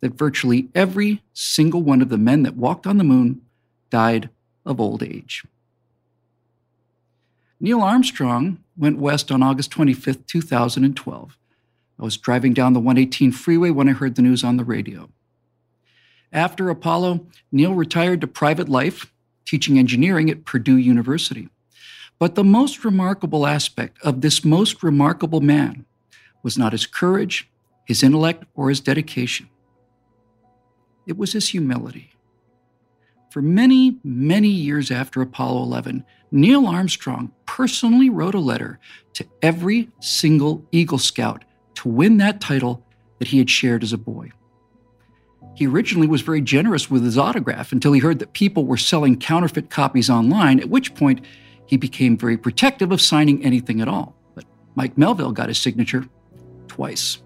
that virtually every single one of the men that walked on the moon died of old age. Neil Armstrong went west on August 25, 2012. I was driving down the 118 freeway when I heard the news on the radio. After Apollo, Neil retired to private life, teaching engineering at Purdue University. But the most remarkable aspect of this most remarkable man was not his courage, his intellect, or his dedication. It was his humility. For many, many years after Apollo 11, Neil Armstrong personally wrote a letter to every single Eagle Scout to win that title that he had shared as a boy. He originally was very generous with his autograph until he heard that people were selling counterfeit copies online, at which point he became very protective of signing anything at all. But Mike Melvill got his signature twice.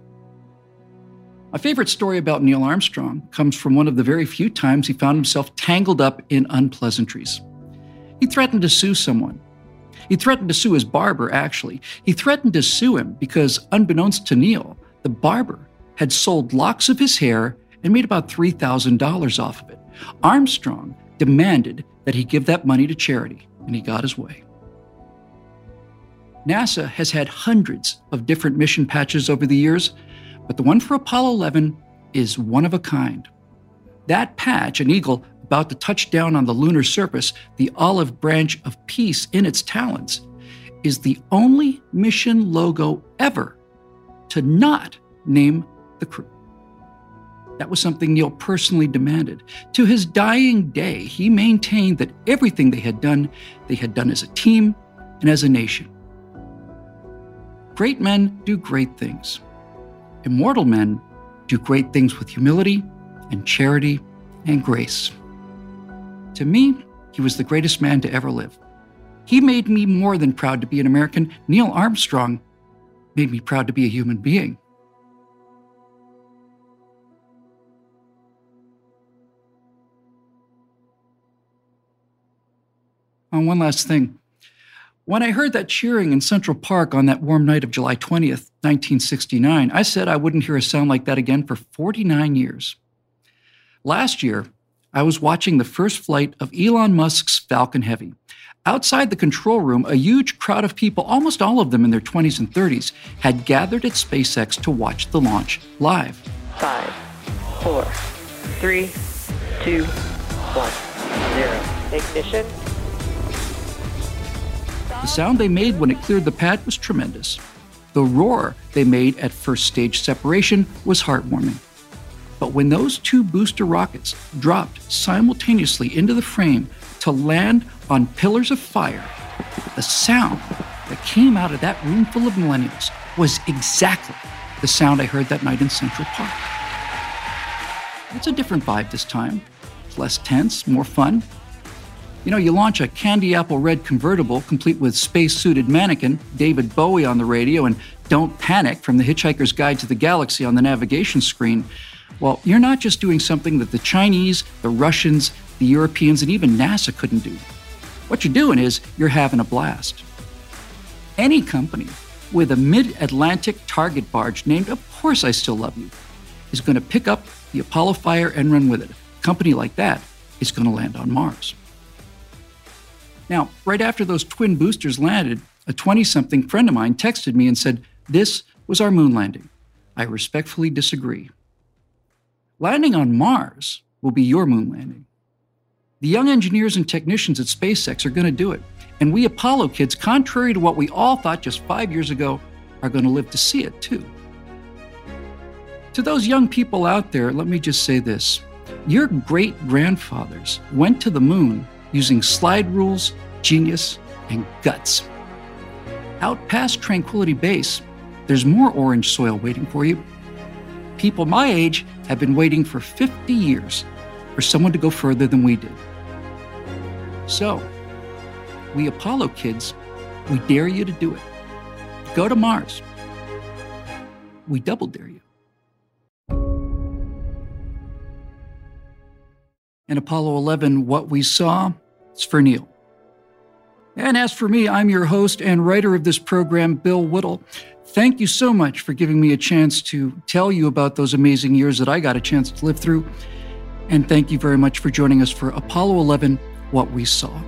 My favorite story about Neil Armstrong comes from one of the very few times he found himself tangled up in unpleasantries. He threatened to sue someone. He threatened to sue his barber, actually. He threatened to sue him because, unbeknownst to Neil, the barber had sold locks of his hair and made about $3,000 off of it. Armstrong demanded that he give that money to charity, and he got his way. NASA has had hundreds of different mission patches over the years, but the one for Apollo 11 is one of a kind. That patch, an eagle about to touch down on the lunar surface, the olive branch of peace in its talons, is the only mission logo ever to not name the crew. That was something Neil personally demanded. To his dying day, he maintained that everything they had done, they had done as a team and as a nation. Great men do great things. Immortal men do great things with humility and charity and grace. To me, he was the greatest man to ever live. He made me more than proud to be an American. Neil Armstrong made me proud to be a human being. On one last thing. When I heard that cheering in Central Park on that warm night of July 20th, 1969, I said I wouldn't hear a sound like that again for 49 years. Last year, I was watching the first flight of Elon Musk's Falcon Heavy. Outside the control room, a huge crowd of people, almost all of them in their 20s and 30s, had gathered at SpaceX to watch the launch live. Five, four, three, two, one, zero. Ignition. The sound they made when it cleared the pad was tremendous. The roar they made at first stage separation was heartwarming. But when those two booster rockets dropped simultaneously into the frame to land on pillars of fire, the sound that came out of that room full of millennials was exactly the sound I heard that night in Central Park. It's a different vibe this time. It's less tense, more fun. You know, you launch a candy apple red convertible complete with space suited mannequin, David Bowie on the radio, and Don't Panic from The Hitchhiker's Guide to the Galaxy on the navigation screen. Well, you're not just doing something that the Chinese, the Russians, the Europeans, and even NASA couldn't do. What you're doing is you're having a blast. Any company with a mid Atlantic target barge named Of Course I Still Love You is going to pick up the Apollo fire and run with it. A company like that is going to land on Mars. Now, right after those twin boosters landed, a 20 something friend of mine texted me and said, This was our moon landing. I respectfully disagree. Landing on Mars will be your moon landing. The young engineers and technicians at SpaceX are going to do it. And we Apollo kids, contrary to what we all thought just five years ago, are going to live to see it too. To those young people out there, let me just say this your great grandfathers went to the moon using slide rules, genius, and guts. Out past Tranquility Base, there's more orange soil waiting for you. People my age have been waiting for 50 years for someone to go further than we did. So, we Apollo kids, we dare you to do it. Go to Mars. We double dare you. In Apollo 11, what we saw is for Neil. And as for me, I'm your host and writer of this program, Bill Whittle. Thank you so much for giving me a chance to tell you about those amazing years that I got a chance to live through. And thank you very much for joining us for Apollo 11 What We Saw.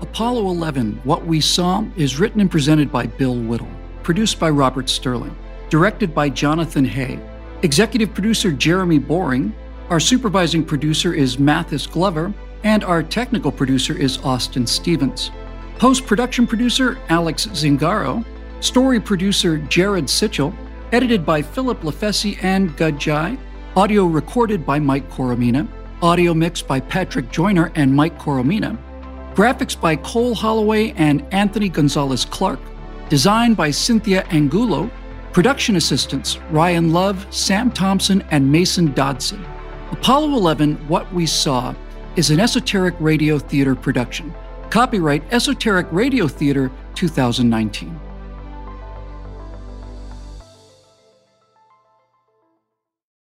Apollo 11 What We Saw is written and presented by Bill Whittle, produced by Robert Sterling, directed by Jonathan Hay, executive producer Jeremy Boring, our supervising producer is Mathis Glover, and our technical producer is Austin Stevens. Post production producer Alex Zingaro, story producer Jared Sitchell, edited by Philip Lefesi and Gudjai, audio recorded by Mike Coromina, Audio mixed by Patrick Joyner and Mike Coromina. Graphics by Cole Holloway and Anthony Gonzalez Clark. Designed by Cynthia Angulo. Production assistants Ryan Love, Sam Thompson, and Mason Dodson. Apollo 11 What We Saw is an esoteric radio theater production. Copyright Esoteric Radio Theater 2019.